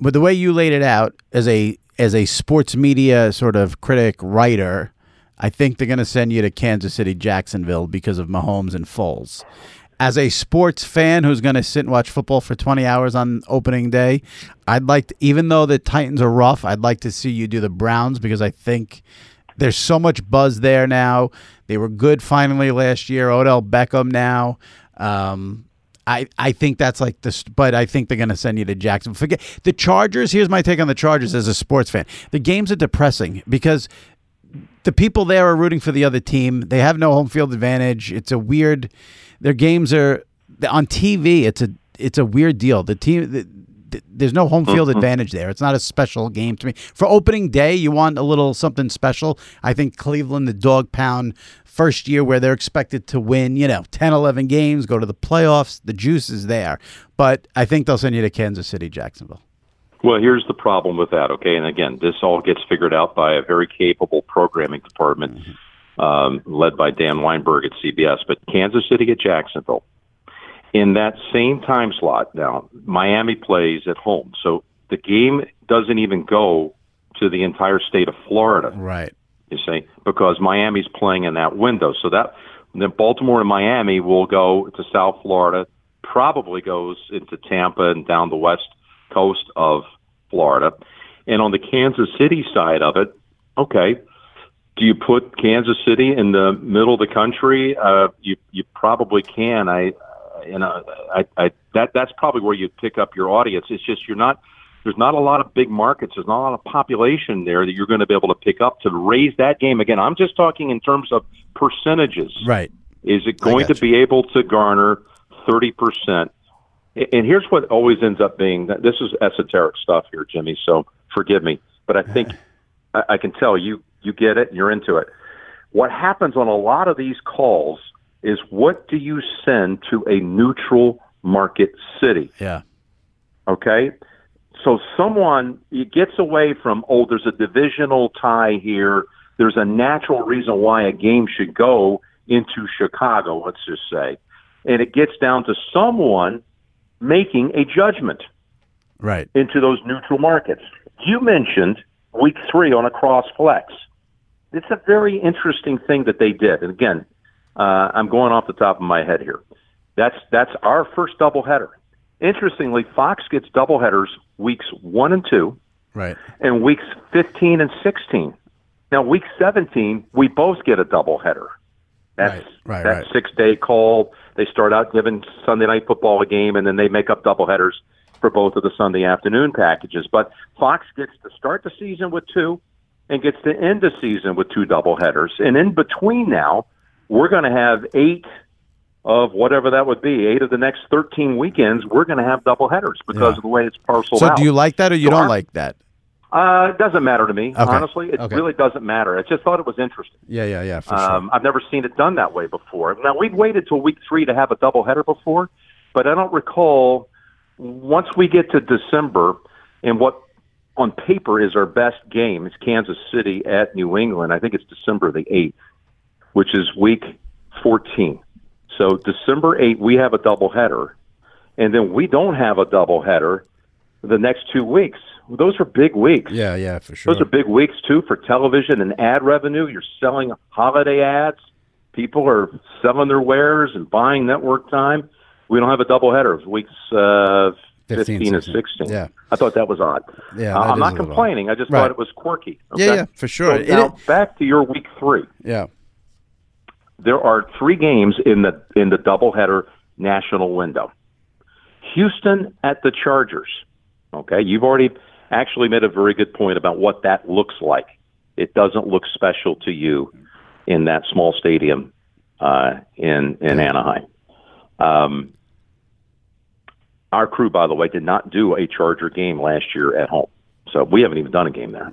S5: with the way you laid it out as a as a sports media sort of critic writer. I think they're going to send you to Kansas City, Jacksonville because of Mahomes and Foles. as a sports fan who's going to sit and watch football for 20 hours on opening day, I'd like to, even though the Titans are rough, I'd like to see you do the Browns because I think there's so much buzz there now. They were good finally last year. Odell Beckham now. Um, I, I think that's like this, but I think they're going to send you to Jackson. Forget the Chargers. Here's my take on the Chargers as a sports fan. The games are depressing because the people there are rooting for the other team. They have no home field advantage. It's a weird. Their games are on TV. It's a it's a weird deal. The team. The, there's no home field advantage there. It's not a special game to me. For opening day, you want a little something special. I think Cleveland, the dog pound first year where they're expected to win, you know, 10, 11 games, go to the playoffs. The juice is there. But I think they'll send you to Kansas City, Jacksonville.
S6: Well, here's the problem with that, okay? And again, this all gets figured out by a very capable programming department um, led by Dan Weinberg at CBS. But Kansas City at Jacksonville. In that same time slot, now, Miami plays at home. So the game doesn't even go to the entire state of Florida.
S5: Right.
S6: You see, because Miami's playing in that window. So that then Baltimore and Miami will go to South Florida, probably goes into Tampa and down the west coast of Florida. And on the Kansas City side of it, okay, do you put Kansas City in the middle of the country? Uh, you you probably can. I you uh, know I, I that that's probably where you pick up your audience. It's just you're not there's not a lot of big markets. There's not a lot of population there that you're going to be able to pick up to raise that game again. I'm just talking in terms of percentages.
S5: Right.
S6: Is it going to be able to garner 30%? And here's what always ends up being this is esoteric stuff here, Jimmy. So forgive me, but I think I, I can tell you you get it and you're into it. What happens on a lot of these calls is what do you send to a neutral market city?
S5: Yeah.
S6: Okay. So someone it gets away from oh, there's a divisional tie here. There's a natural reason why a game should go into Chicago. Let's just say, and it gets down to someone making a judgment
S5: Right.
S6: into those neutral markets. You mentioned week three on a cross flex. It's a very interesting thing that they did. And again, uh, I'm going off the top of my head here. That's that's our first doubleheader. Interestingly, Fox gets doubleheaders weeks one and two,
S5: Right.
S6: and weeks 15 and 16. Now, week 17, we both get a doubleheader. That's
S5: Right, right,
S6: that
S5: right.
S6: six day call. They start out giving Sunday night football a game, and then they make up doubleheaders for both of the Sunday afternoon packages. But Fox gets to start the season with two and gets to end the season with two doubleheaders. And in between now, we're going to have eight of whatever that would be, eight of the next 13 weekends, we're going to have double headers because
S5: Yeah.
S6: of the way it's parceled
S5: So
S6: out.
S5: So do you like that or you
S6: So
S5: don't
S6: our-
S5: like that?
S6: Uh, it doesn't matter to me,
S5: Okay.
S6: honestly. It
S5: Okay.
S6: really doesn't matter. I just thought it was interesting.
S5: Yeah, yeah, yeah, for
S6: Um, I've never seen it done that way before. Now we've waited till week three to have a double header before, but I don't recall once we get to December and what on paper is our best game is Kansas City at New England. I think it's December the eighth, which is week fourteen. So December eighth, we have a doubleheader, and then we don't have a doubleheader the next two weeks. Those are big weeks.
S5: Yeah, yeah, for sure.
S6: Those are big weeks too for television and ad revenue. You're selling holiday ads. People are selling their wares and buying network time. We don't have a doubleheader of weeks uh, 15,
S5: 15,
S6: and
S5: 16.
S6: 16.
S5: Yeah.
S6: I thought that was odd.
S5: Yeah,
S6: Uh, I'm not complaining. I just
S5: Right.
S6: thought it was quirky.
S5: Yeah,
S6: okay?
S5: yeah, for sure.
S6: So now
S5: it-
S6: back to your week three.
S5: Yeah.
S6: There are three games in the in the doubleheader national window. Houston at the Chargers. Okay, you've already actually made a very good point about what that looks like. It doesn't look special to you in that small stadium uh, in in Anaheim. Um, our crew, by the way, did not do a Charger game last year at home, so we haven't even done a game there.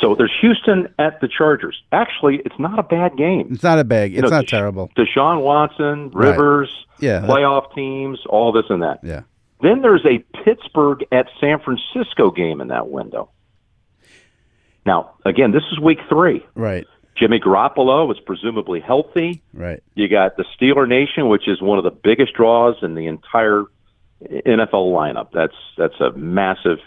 S6: so there's Houston at the Chargers. Actually, it's not a bad game.
S5: It's not a bad. It's
S6: know,
S5: not
S6: Desha-
S5: terrible.
S6: Deshaun Watson,
S5: Right.
S6: Rivers,
S5: Yeah. that-
S6: playoff teams, all this and that.
S5: yeah.
S6: Then there's a Pittsburgh at San Francisco game in that window. Now, again, this is week three.
S5: Right.
S6: Jimmy Garoppolo is presumably healthy.
S5: Right.
S6: You got the Steeler Nation, which is one of the biggest draws in the entire NFL lineup. That's that's a massive,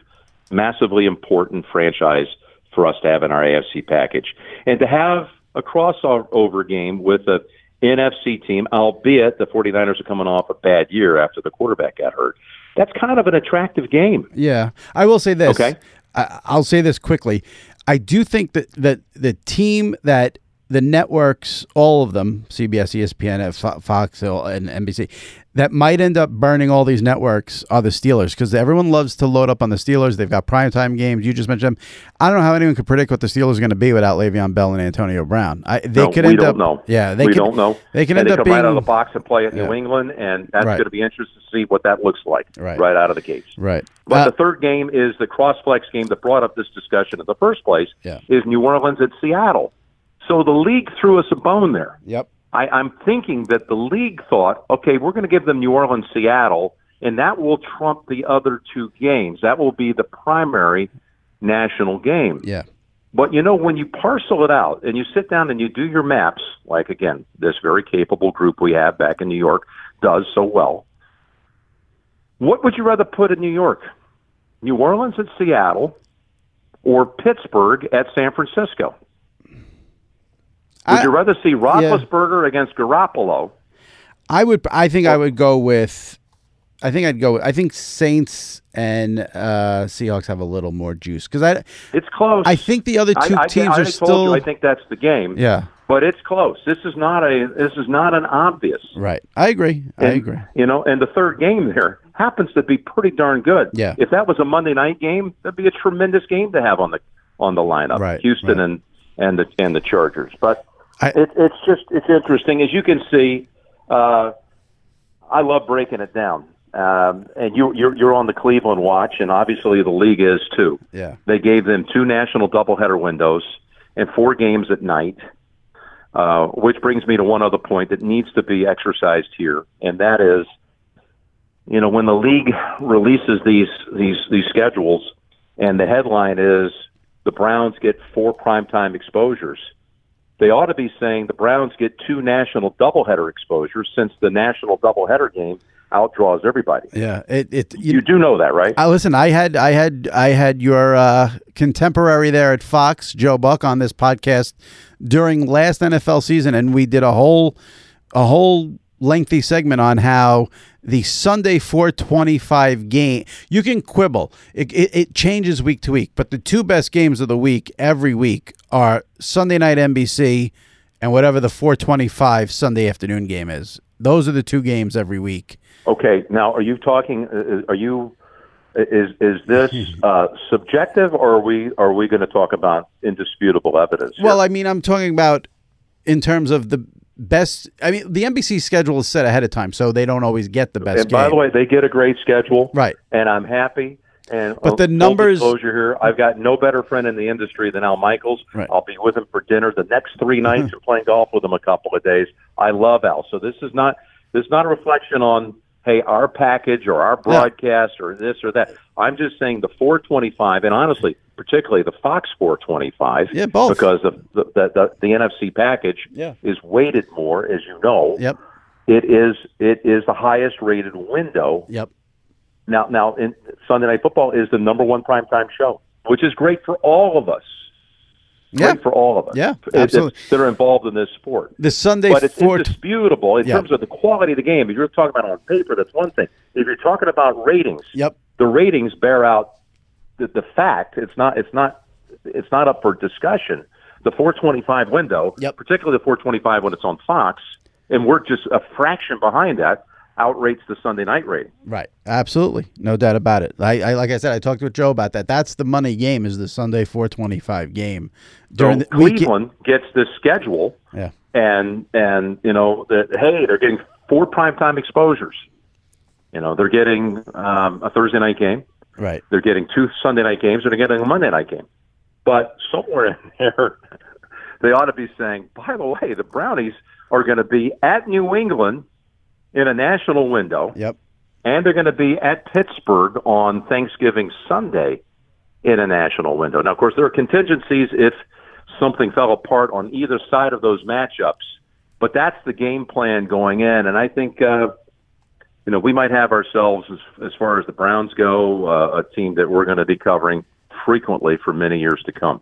S6: massively important franchise for us to have in our AFC package, and to have a crossover game with a NFC team, albeit the 49ers are coming off a bad year after the quarterback got hurt. That's kind of an attractive game.
S5: Yeah, I will say this.
S6: Okay.
S5: I, I'll say this quickly. I do think that that the team that the networks, all of them, CBS, ESPN, Fox, and NBC, that might end up burning all these networks are the Steelers because everyone loves to load up on the Steelers. They've got primetime games. You just mentioned them. I don't know how anyone could predict what the Steelers are going to be without Le'Veon Bell and Antonio Brown. I, they
S6: no,
S5: could
S6: we
S5: end
S6: don't
S5: up.
S6: know.
S5: Yeah, they
S6: we
S5: could,
S6: don't know.
S5: They can
S6: and
S5: end
S6: they
S5: up
S6: come
S5: being
S6: right out of the box and play at
S5: Yeah.
S6: New England, and that's
S5: Right.
S6: going to be interesting to see what that looks like
S5: Right.
S6: out of the gates.
S5: right.
S6: But
S5: Uh,
S6: the third game is the crossflex game that brought up this discussion in the first place.
S5: Yeah.
S6: Is New Orleans at Seattle? So the league threw us a bone there.
S5: yep.
S6: I, I'm thinking that the league thought, okay, we're going to give them New Orleans, Seattle, and that will trump the other two games. That will be the primary national game.
S5: Yeah.
S6: But you know, when you parcel it out and you sit down and you do your maps, like again, this very capable group we have back in New York does so well. What would you rather put in New York? New Orleans at Seattle or Pittsburgh at San Francisco? Would
S5: I-
S6: you rather see Roethlisberger against Garoppolo?
S5: I would. I think I would go with. I think I'd go. I think Saints and uh, Seahawks have a little more juice because I.
S6: It's close.
S5: I think the other two
S6: I,
S5: teams
S6: I
S5: are still.
S6: You, I think that's the game.
S5: yeah.
S6: but it's close. This is not a. This is not an obvious.
S5: Right. I agree. I agree.
S6: You know, and the third game there happens to be pretty darn good.
S5: Yeah.
S6: If that was a Monday night game, that'd be a tremendous game to have on the on the lineup.
S5: Right,
S6: Houston
S5: right.
S6: and and the and the Chargers. But
S5: I-
S6: it, it's just it's interesting as you can see. Uh, I love breaking it down. Um, and you, you're you're on the Cleveland watch, and obviously the league is too.
S5: Yeah.
S6: They gave them two national doubleheader windows and four games at night, uh, which brings me to one other point that needs to be exercised here, and that is, you know, when the league releases these these these schedules, and the headline is the Browns get four primetime exposures. They ought to be saying the Browns get two national doubleheader exposures since the national doubleheader game outdraws everybody.
S5: Yeah. It. It.
S6: You do know that, right?
S5: I listen. I had. I had. I had your uh, contemporary there at Fox, Joe Buck, on this podcast during last NFL season, and we did a whole, a whole lengthy segment on how the Sunday 425 game. You can quibble. It, it, it changes week to week, but the two best games of the week every week are Sunday night NBC and whatever the 425 Sunday afternoon game is. Those are the two games every week.
S6: Okay, now are you talking? uh, Are you? Is is this uh, subjective, or are we are we going to talk about indisputable evidence?
S5: Well, I mean, I'm talking about in terms of the best. I mean, the NBC schedule is set ahead of time, so they don't always get the best
S6: and by
S5: game.
S6: the way, they get a great schedule,
S5: Right.
S6: And I'm happy. And
S5: But oh,
S6: the
S5: numbers-
S6: disclosure here, I've got no better friend in the industry than Al Michaels.
S5: Right.
S6: I'll be with him for dinner the next three nights mm-hmm. and playing golf with him a couple of days. I love Al, so this is not this is not a reflection on hey our package or our broadcast or this or that. I'm just saying the 425, and honestly, particularly the Fox 425,
S5: Yeah, both.
S6: because of the the, the, the NFC package
S5: Yeah.
S6: is weighted more, as you know.
S5: Yep.
S6: It is it is the highest rated window
S5: Yep.
S6: now, now, in Sunday Night Football is the number one primetime show, which is great for all of us.
S5: Yeah.
S6: for all of us.
S5: Yeah,
S6: that-
S5: absolutely.
S6: that are involved in this sport.
S5: The Sunday
S6: But it's
S5: four.
S6: indisputable in
S5: Yeah.
S6: terms of the quality of the game. If you're talking about on paper, that's one thing. If you're talking about ratings,
S5: Yep.
S6: the ratings bear out the, the fact. It's not. It's not. It's not up for discussion. The 425 window,
S5: Yep.
S6: particularly the 425 when it's on Fox, and we're just a fraction behind that, outrates the Sunday night rating.
S5: Right. Absolutely. No doubt about it. I, I like I said, I talked with Joe about that. That's the money game. Is the Sunday 425 game during
S6: so
S5: the.
S6: Cleveland gets this schedule,
S5: Yeah.
S6: and and you know that hey, they're getting four primetime exposures. You know, they're getting um, a Thursday night game,
S5: Right.
S6: they're getting two Sunday night games, and they're getting a Monday night game. But somewhere in there, they ought to be saying, by the way, the Brownies are going to be at New England in a national window,
S5: Yep.
S6: and they're going to be at Pittsburgh on Thanksgiving Sunday in a national window. Now, of course, there are contingencies if something fell apart on either side of those matchups, but that's the game plan going in. And I think, uh, you know, we might have ourselves, as, as far as the Browns go, uh, a team that we're going to be covering frequently for many years to come.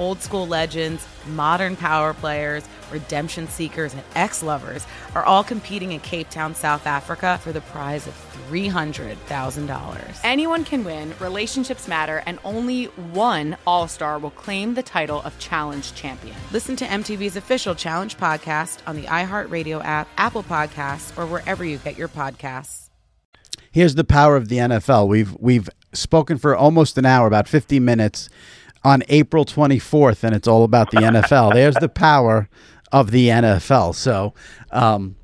S1: Old school legends, modern power players, redemption seekers, and ex lovers are all competing in Cape Town, South Africa for the prize of $300,000.
S2: Anyone can win, relationships matter, and only one All Star will claim the title of Challenge Champion.
S1: Listen to MTV's official Challenge podcast on the iHeartRadio app, Apple Podcasts, or wherever you get your podcasts.
S5: Here's the power of the NFL. We've we've spoken for almost an hour, about 50 minutes on April 24th, and it's all about the NFL. There's the power of the NFL. So, um,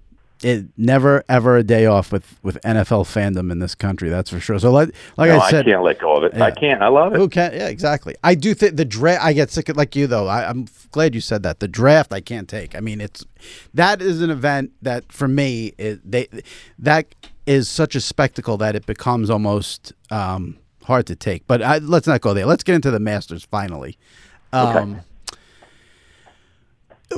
S5: it never ever a day off with with NFL fandom in this country. That's for sure. So, like, like
S6: No,
S5: I said,
S6: can't let go of it. I can't. I love it.
S5: Who can't? Yeah, exactly. I do think the draft. I get sick of like you though. I, I'm glad you said that. The draft I can't take. I mean, it's that is an event that for me it, they that is such a spectacle that it becomes almost um, hard to take. But I, let's not go there. Let's get into the Masters finally. Um,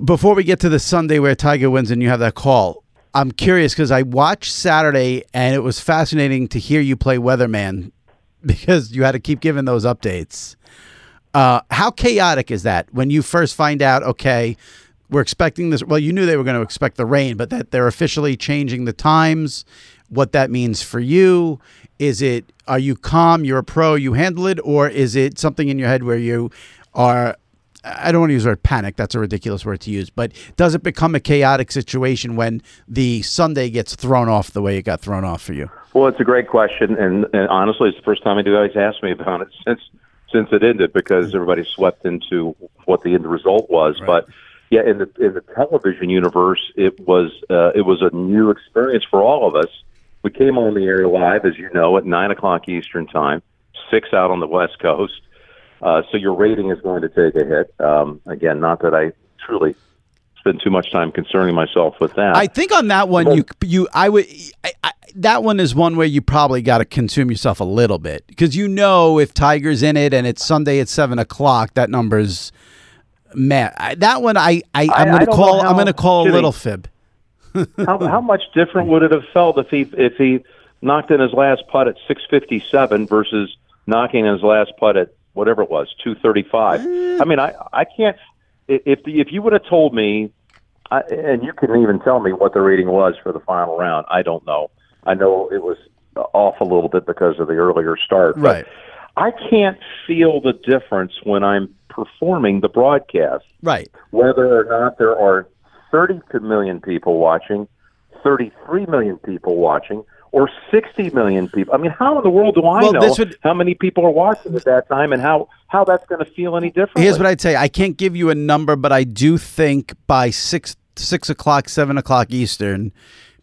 S5: Before we get to the Sunday where Tiger wins and you have that call, I'm curious because I watched Saturday and it was fascinating to hear you play weatherman because you had to keep giving those updates. Uh, how chaotic is that when you first find out? Okay, we're expecting this. Well, you knew they were going to expect the rain, but that they're officially changing the times. What that means for you? Is it? Are you calm? You're a pro. You handle it, or is it something in your head where you are? I don't want to use the word panic. That's a ridiculous word to use. But does it become a chaotic situation when the Sunday gets thrown off the way it got thrown off for you?
S6: Well, it's a great question, and, and honestly, it's the first time anybody's asked me about it since since it ended because everybody swept into what the end result was. But yeah, in the in the television universe, it was uh, it was a new experience for all of us. We came on the air live, as you know, at nine o'clock Eastern time, six out on the West Coast. Uh, so your rating is going to take a hit. Um, again, not that I truly spend too much time concerning myself with that.
S5: I think on that one, you you I would I, I, that one is one where you probably got to consume yourself a little bit because you know if Tiger's in it and it's Sunday at seven o'clock, that number's man. I, that one I, I I'm gonna call I'm gonna call a little fib.
S6: How, how much different would it have felt if he if he knocked in his last putt at 657 versus knocking in his last putt at whatever it was 235 i mean i i can't if the, if you would have told me I, and you couldn't even tell me what the rating was for the final round i don't know i know it was off a little bit because of the earlier start
S5: Right.
S6: i can't feel the difference when i'm performing the broadcast
S5: Right.
S6: whether or not there are 32 million people watching, 33 million people watching, or 60 million people. I mean, how in the world do I
S5: Well,
S6: know
S5: would-
S6: how many people are watching at that time and how, how that's going to feel any different?
S5: Here's what I'd say. I can't give you a number, but I do think by six six o'clock, seven o'clock Eastern,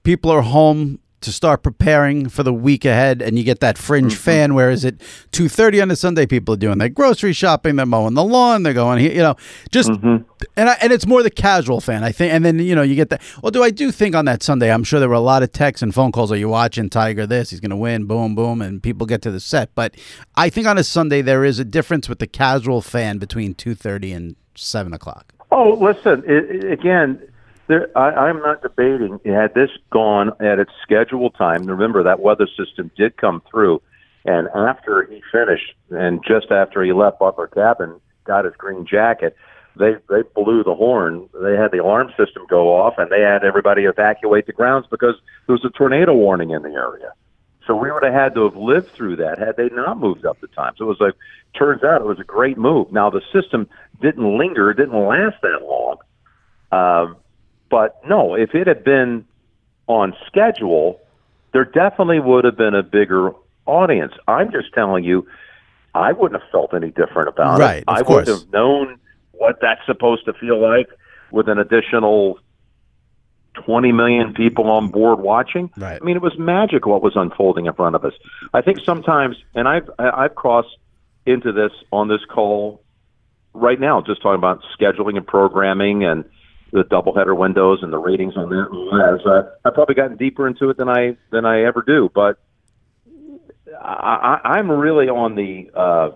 S5: people are home to start preparing for the week ahead, and you get that fringe
S6: Mm-hmm.
S5: fan. Whereas at two thirty on a Sunday, people are doing their grocery shopping, they're mowing the lawn, they're going here, you know, just
S6: Mm-hmm.
S5: and I, and it's more the casual fan, I think. And then you know you get that. Well, do I do think on that Sunday? I'm sure there were a lot of texts and phone calls. Are you watching Tiger? This he's going to win. Boom, boom, and people get to the set. But I think on a Sunday there is a difference with the casual fan between two thirty and seven o'clock.
S6: Oh, listen, it, it- again, there, I, I'm not debating. Had this gone at its scheduled time, remember that weather system did come through, and after he finished, and just after he left Butler Cabin, got his green jacket, they they blew the horn. They had the alarm system go off, and they had everybody evacuate the grounds because there was a tornado warning in the area. So we would have had to have lived through that had they not moved up the time. So it was like, turns out it was a great move. Now the system didn't linger, didn't last that long. Um, but no, if it had been on schedule, there definitely would have been a bigger audience. I'm just telling you, I wouldn't have felt any different about
S5: Right,
S6: it. I
S5: course.
S6: would have known what that's supposed to feel like with an additional 20 million people on board watching.
S5: Right.
S6: I mean, it was magic what was unfolding in front of us. I think sometimes, and I've I've crossed into this on this call right now, just talking about scheduling and programming and the doubleheader windows and the ratings on that. As uh, I've probably gotten deeper into it than I than I ever do, but I, I'm really on the uh,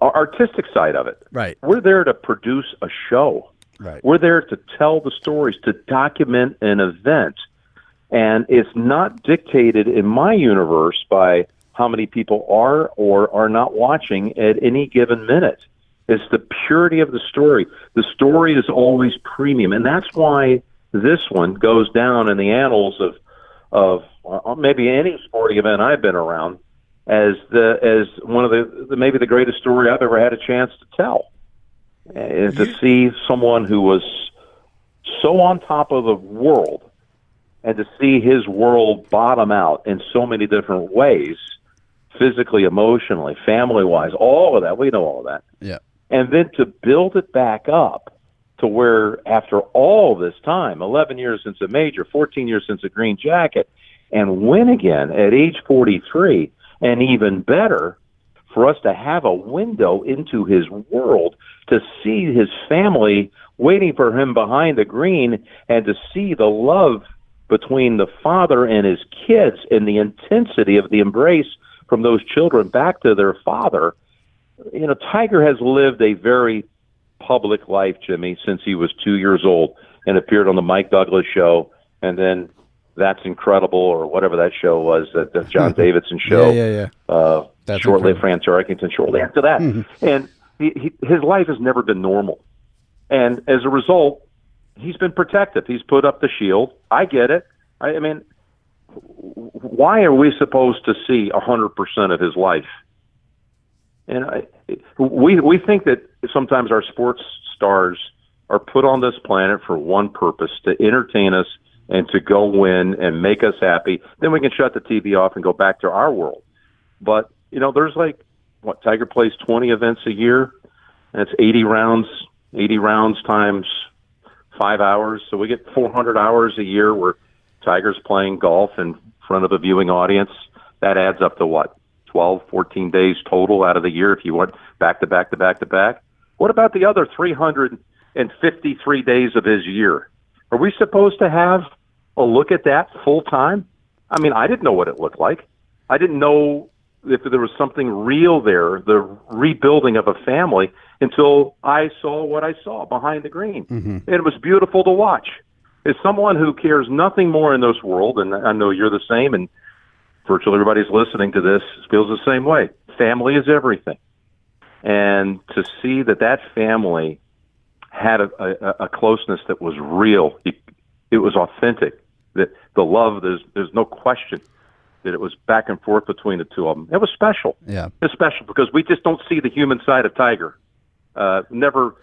S6: artistic side of it.
S5: Right.
S6: We're there to produce a show.
S5: Right.
S6: We're there to tell the stories, to document an event. And it's not dictated in my universe by how many people are or are not watching at any given minute. It's the purity of the story. The story is always premium. And that's why this one goes down in the annals of, of uh, maybe any sporting event I've been around as the as one of the, the maybe the greatest story I've ever had a chance to tell and to see someone who was so on top of the world and to see his world bottom out in so many different ways physically emotionally family wise all of that we know all of that
S5: Yeah.
S6: And then to build it back up to where after all this time 11 years since a major 14 years since a green jacket and win again at age 43 and even better for us to have a window into his world to see his family waiting for him behind the green and to see the love between the father and his kids and the intensity of the embrace from those children back to their father you know, Tiger has lived a very public life, Jimmy, since he was two years old and appeared on the Mike Douglas show, and then that's incredible, or whatever that show was, that the John Davidson show.
S5: Yeah, yeah, yeah.
S6: Uh,
S5: That's
S6: shortly,
S5: incredible.
S6: Fran Tarkenton. Shortly after that, and he, he, his life has never been normal, and as a result, he's been protective. He's put up the shield. I get it. I, I mean, why are we supposed to see a hundred percent of his life? And I, we we think that sometimes our sports stars are put on this planet for one purpose: to entertain us and to go win and make us happy. Then we can shut the TV off and go back to our world. But you know, there's like what Tiger plays 20 events a year, it's 80 rounds, 80 rounds times five hours. So we get 400 hours a year where Tiger's playing golf in front of a viewing audience. That adds up to what? 12, 14 days total out of the year if you went back to back to back to back. What about the other 353 days of his year? Are we supposed to have a look at that full time? I mean, I didn't know what it looked like. I didn't know if there was something real there, the rebuilding of a family, until I saw what I saw behind the green. And it was beautiful to watch. As someone who cares nothing more in this world, and I know you're the same, and virtually everybody's listening to this feels the same way. Family is everything. And to see that that family had a, a, a closeness that was real, it, it was authentic. That the love, there's there's no question that it was back and forth between the two of them. It was special.
S5: Yeah.
S6: It was special because we just don't see the human side of Tiger. Uh, never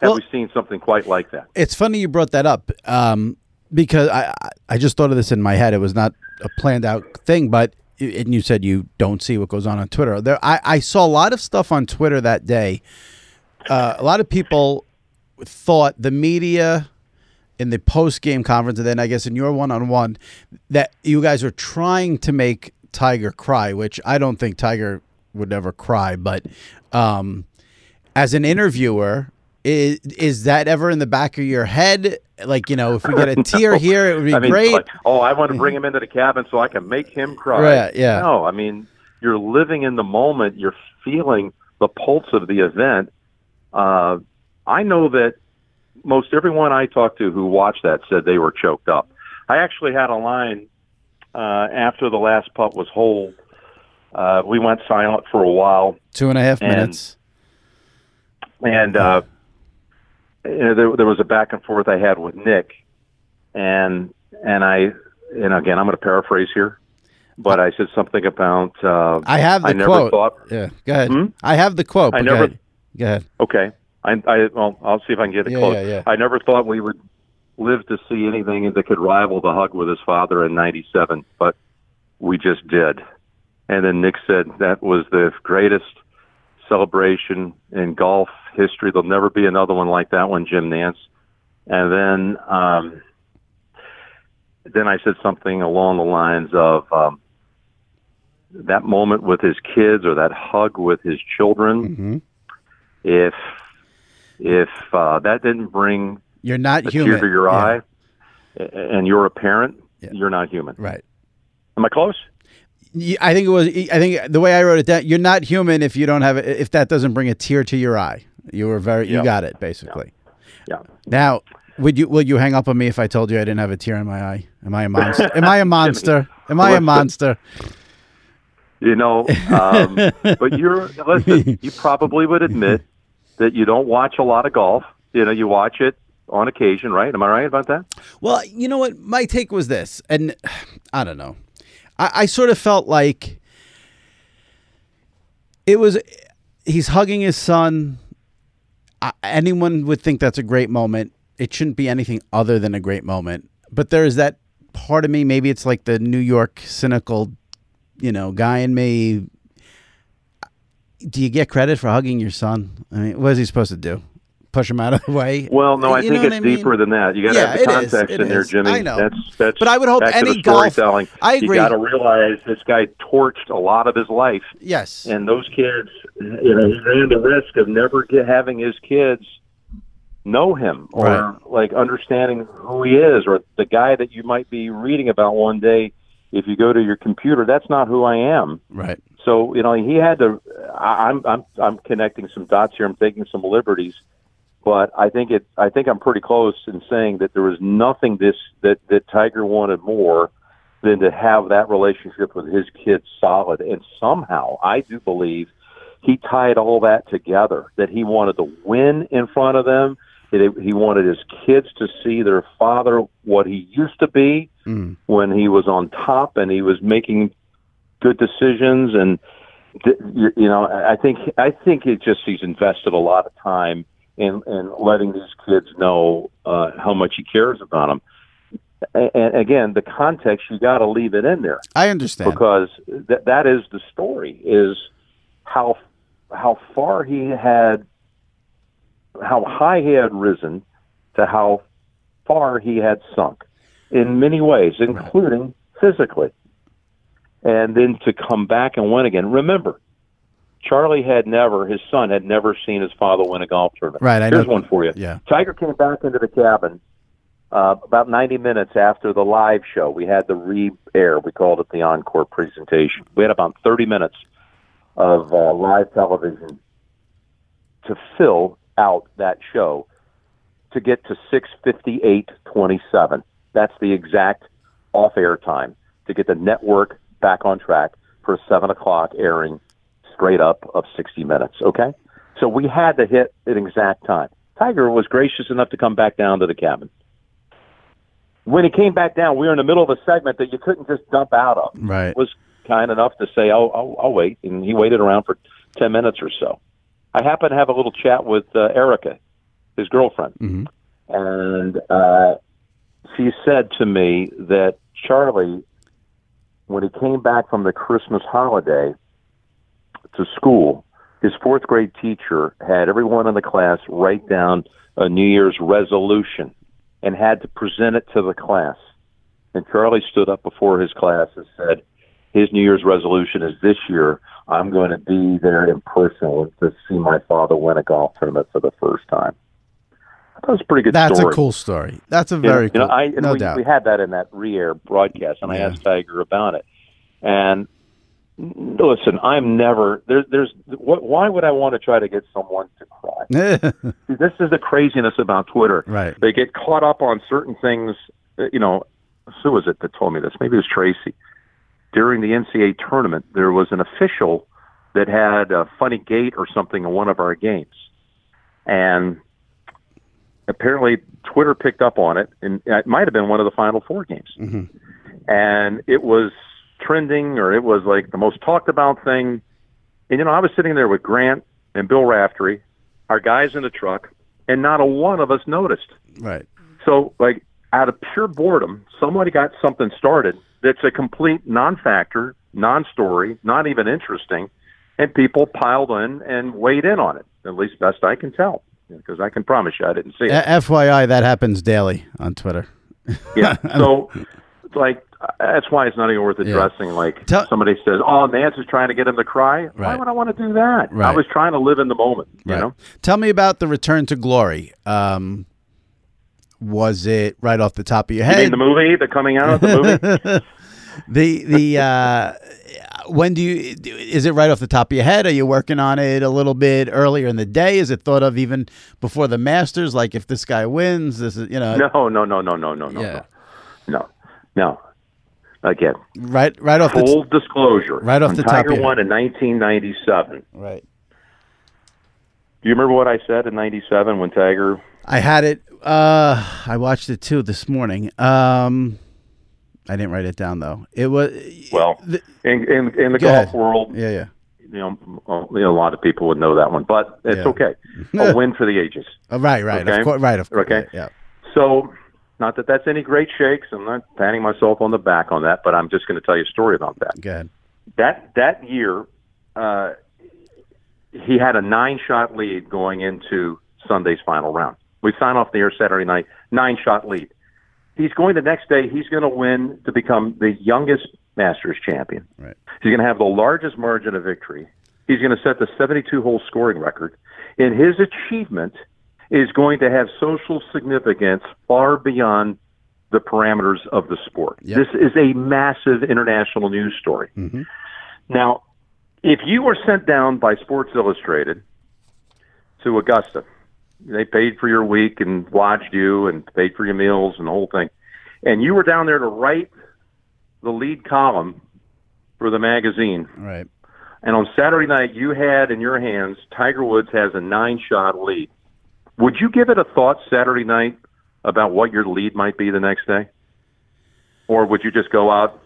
S6: have
S5: Well-
S6: we seen something quite like that.
S5: It's funny you brought that up um, because I- I just thought of this in my head. It was not a planned out thing, but and you said you don't see what goes on on Twitter. There, I, I saw a lot of stuff on Twitter that day. Uh, a lot of people thought the media in the post game conference, and then I guess in your one on one, that you guys are trying to make Tiger cry, which I don't think Tiger would ever cry, but um, as an interviewer, is is that ever in the back of your head? Like you know, if we get a tear here, it would be
S6: I mean,
S5: great.
S6: like, oh, I want to bring him into the cabin so I can make him cry.
S5: Right, yeah.
S6: No, I mean, you're living in the moment. You're feeling the pulse of the event. Uh, I know that most everyone I talked to who watched that said they were choked up. I actually had a line uh, after the last putt was holed. Uh, we went silent for a while,
S5: Two and a half
S6: and-
S5: minutes.
S6: and uh, you know, there, there was a back and forth I had with Nick, and and I and again I'm going to paraphrase here, but I said something about uh,
S5: I have the
S6: I never
S5: quote.
S6: thought
S5: Yeah, go ahead.
S6: Hmm?
S5: I have the quote.
S6: I never-
S5: Go ahead. Go ahead.
S6: Okay. I, I well, I'll see if I can get it
S5: Yeah,
S6: close.
S5: yeah, yeah.
S6: I never thought we would live to see anything that could rival the hug with his father in '97, but we just did. And then Nick said that was the greatest celebration in golf history. There'll never be another one like that one, Jim Nantz. And then, um, then I said something along the lines of um, that moment with his kids or that hug with his children
S5: Mm-hmm.
S6: if if uh, that didn't bring
S5: You're not
S6: a
S5: human.
S6: tear to your
S5: Yeah.
S6: eye and you're a parent, you're not human.
S5: Right.
S6: Am I close?
S5: I think it was. I think the way I wrote it down, you're not human if you don't have. If that doesn't bring a tear to your eye, you were very. You got it basically.
S6: Yeah.
S5: Now, would you? Will you hang up on me if I told you I didn't have a tear in my eye? Am I a monster? Am I a monster? Am I a monster?
S6: You know, um, but you're listen. You probably would admit that you don't watch a lot of golf. You know, you watch it on occasion, right? Am I right about that?
S5: Well, you know what? My take was this, and I don't know. I, I sort of felt like it was. He's hugging his son. I, anyone would think that's a great moment. It shouldn't be anything other than a great moment. But there is that part of me. Maybe it's like the New York cynical, you know, guy in me. Do you get credit for hugging your son? I mean, what is he supposed to do? Push him out of the way?
S6: Well, no, I
S5: You
S6: think it's
S5: I mean?
S6: deeper than that. You got to
S5: Yeah,
S6: have the context in there, Jimmy.
S5: I know.
S6: That's that's.
S5: But I would hope any golf-
S6: storytelling.
S5: I agree.
S6: You got to realize this guy torched a lot of his life.
S5: Yes.
S6: and those kids, you know, he ran the risk of never get, having his kids know him or
S5: Right.
S6: like understanding who he is, or the guy that you might be reading about one day. If you go to your computer, that's not who I am.
S5: Right.
S6: So you know, he had to. I, I'm I'm I'm connecting some dots here. I'm taking some liberties, but I think it. I think I'm pretty close in saying that there was nothing this that that Tiger wanted more than to have that relationship with his kids solid. And somehow, I do believe he tied all that together. That he wanted to win in front of them. That he wanted his kids to see their father what he used to be
S5: Mm.
S6: when he was on top and he was making good decisions and you know I think I think it just he's invested a lot of time in in letting these kids know uh, how much he cares about them. And, and again, the context you got to leave it in there
S5: I understand.
S6: because that that is the story is how how far he had how high he had risen to how far he had sunk in many ways including physically and then to come back and win again remember Charlie had never his son had never seen his father win a golf tournament
S5: Right, I
S6: here's
S5: know-
S6: one for you
S5: Yeah.
S6: Tiger came back into the cabin uh, about 90 minutes after the live show. We had the re-air. We called it the encore presentation. We had about 30 minutes of uh, live television to fill out that show to get to 6:58:27. That's the exact off-air time to get the network back on track for a seven o'clock airing straight up of 60 minutes. Okay, so we had to hit an exact time. Tiger was gracious enough to come back down to the cabin when he came back down, we were in the middle of a segment that you couldn't just dump out of.
S5: Right.
S6: Was kind enough to say, "Oh, I'll, I'll wait," and he waited around for ten minutes or so. I happened to have a little chat with uh, Erica, his girlfriend,
S5: Mhm.
S6: and uh, she said to me that Charlie, when he came back from the Christmas holiday to school, his fourth grade teacher had everyone in the class write down a New Year's resolution and had to present it to the class. And Charlie stood up before his class and said, his New Year's resolution is this year I'm going to be there in person to see my father win a golf tournament for the first time. That was a pretty good
S5: That's
S6: story.
S5: a cool story. That's a
S6: You know-
S5: very
S6: you
S5: cool.
S6: know, I,
S5: no
S6: we,
S5: doubt.
S6: we had that in that re-air broadcast, and I asked Tiger about it. And listen, I'm never there, there's what, why would I want to try to get someone to cry? This is the craziness about Twitter.
S5: Right.
S6: They get caught up on certain things. uh, You know, who was it that told me this? Maybe it was Tracy. During the NCAA tournament, there was an official that had a funny gait or something in one of our games, and apparently Twitter picked up on it, and it might have been one of the Final Four games, and it was trending or it was like the most talked about thing. And you know, I was sitting there with Grant and Bill Raftery, our guys in the truck, and not a one of us noticed.
S5: right.
S6: So, like, out of pure boredom, somebody got something started that's a complete non-factor, non-story, not even interesting, and people piled in and weighed in on it. At least best I can tell, because I can promise you I didn't see it.
S5: A- FYI, that happens daily on Twitter.
S6: Yeah. So, like, that's why it's not even worth
S5: Yeah.
S6: addressing. Like,
S5: Tell-
S6: somebody says, "Oh, Nantz is trying to get him to cry." Why would I want to do that? I was trying to live in the moment. You
S5: Right.
S6: know.
S5: Tell me about the return to glory. Um, was it right off the top of your
S6: You
S5: head?
S6: the movie, the coming out, the movie?
S5: the the uh, when do you is it right off the top of your head? Are you working on it a little bit earlier in the day? Is it thought of even before the Masters? Like if this guy wins, this is you know
S6: no, no, no, no, no, no, no,
S5: Yeah.
S6: no, no. Again,
S5: right right off the
S6: full disclosure.
S5: right off the top
S6: Tiger
S5: of your-
S6: won in 1997.
S5: right.
S6: Do you remember what I said in '97 when Tiger?
S5: I had it. Uh, I watched it too this morning. Um, I didn't write it down though. It was
S6: Well,
S5: the-
S6: in in, in the golf
S5: ahead.
S6: world,
S5: yeah yeah.
S6: you know, you know, a lot of people would know that one, but it's
S5: Yeah.
S6: okay. A win for the ages.
S5: Uh, right right
S6: Okay.
S5: of course right of course
S6: Okay.
S5: yeah
S6: So, not that that's any great shakes. I'm not patting myself on the back on that, but I'm just going to tell you a story about that.
S5: go ahead.
S6: That that year, uh, he had a nine shot lead going into Sunday's final round. We sign off the air Saturday night, nine shot lead. He's going the next day. He's going to win to become the youngest Masters champion.
S5: Right.
S6: He's going to have the largest margin of victory. He's going to set the 72 hole scoring record. In his achievement is going to have social significance far beyond the parameters of the sport.
S5: Yep.
S6: This is a massive international news story.
S5: Mhm.
S6: Now, if you were sent down by Sports Illustrated to Augusta, they paid for your week and lodged you and paid for your meals and the whole thing, and you were down there to write the lead column for the magazine,
S5: Right.
S6: and on Saturday night you had in your hands Tiger Woods has a nine shot lead. Would you give it a thought Saturday night about what your lead might be the next day? Or would you just go out,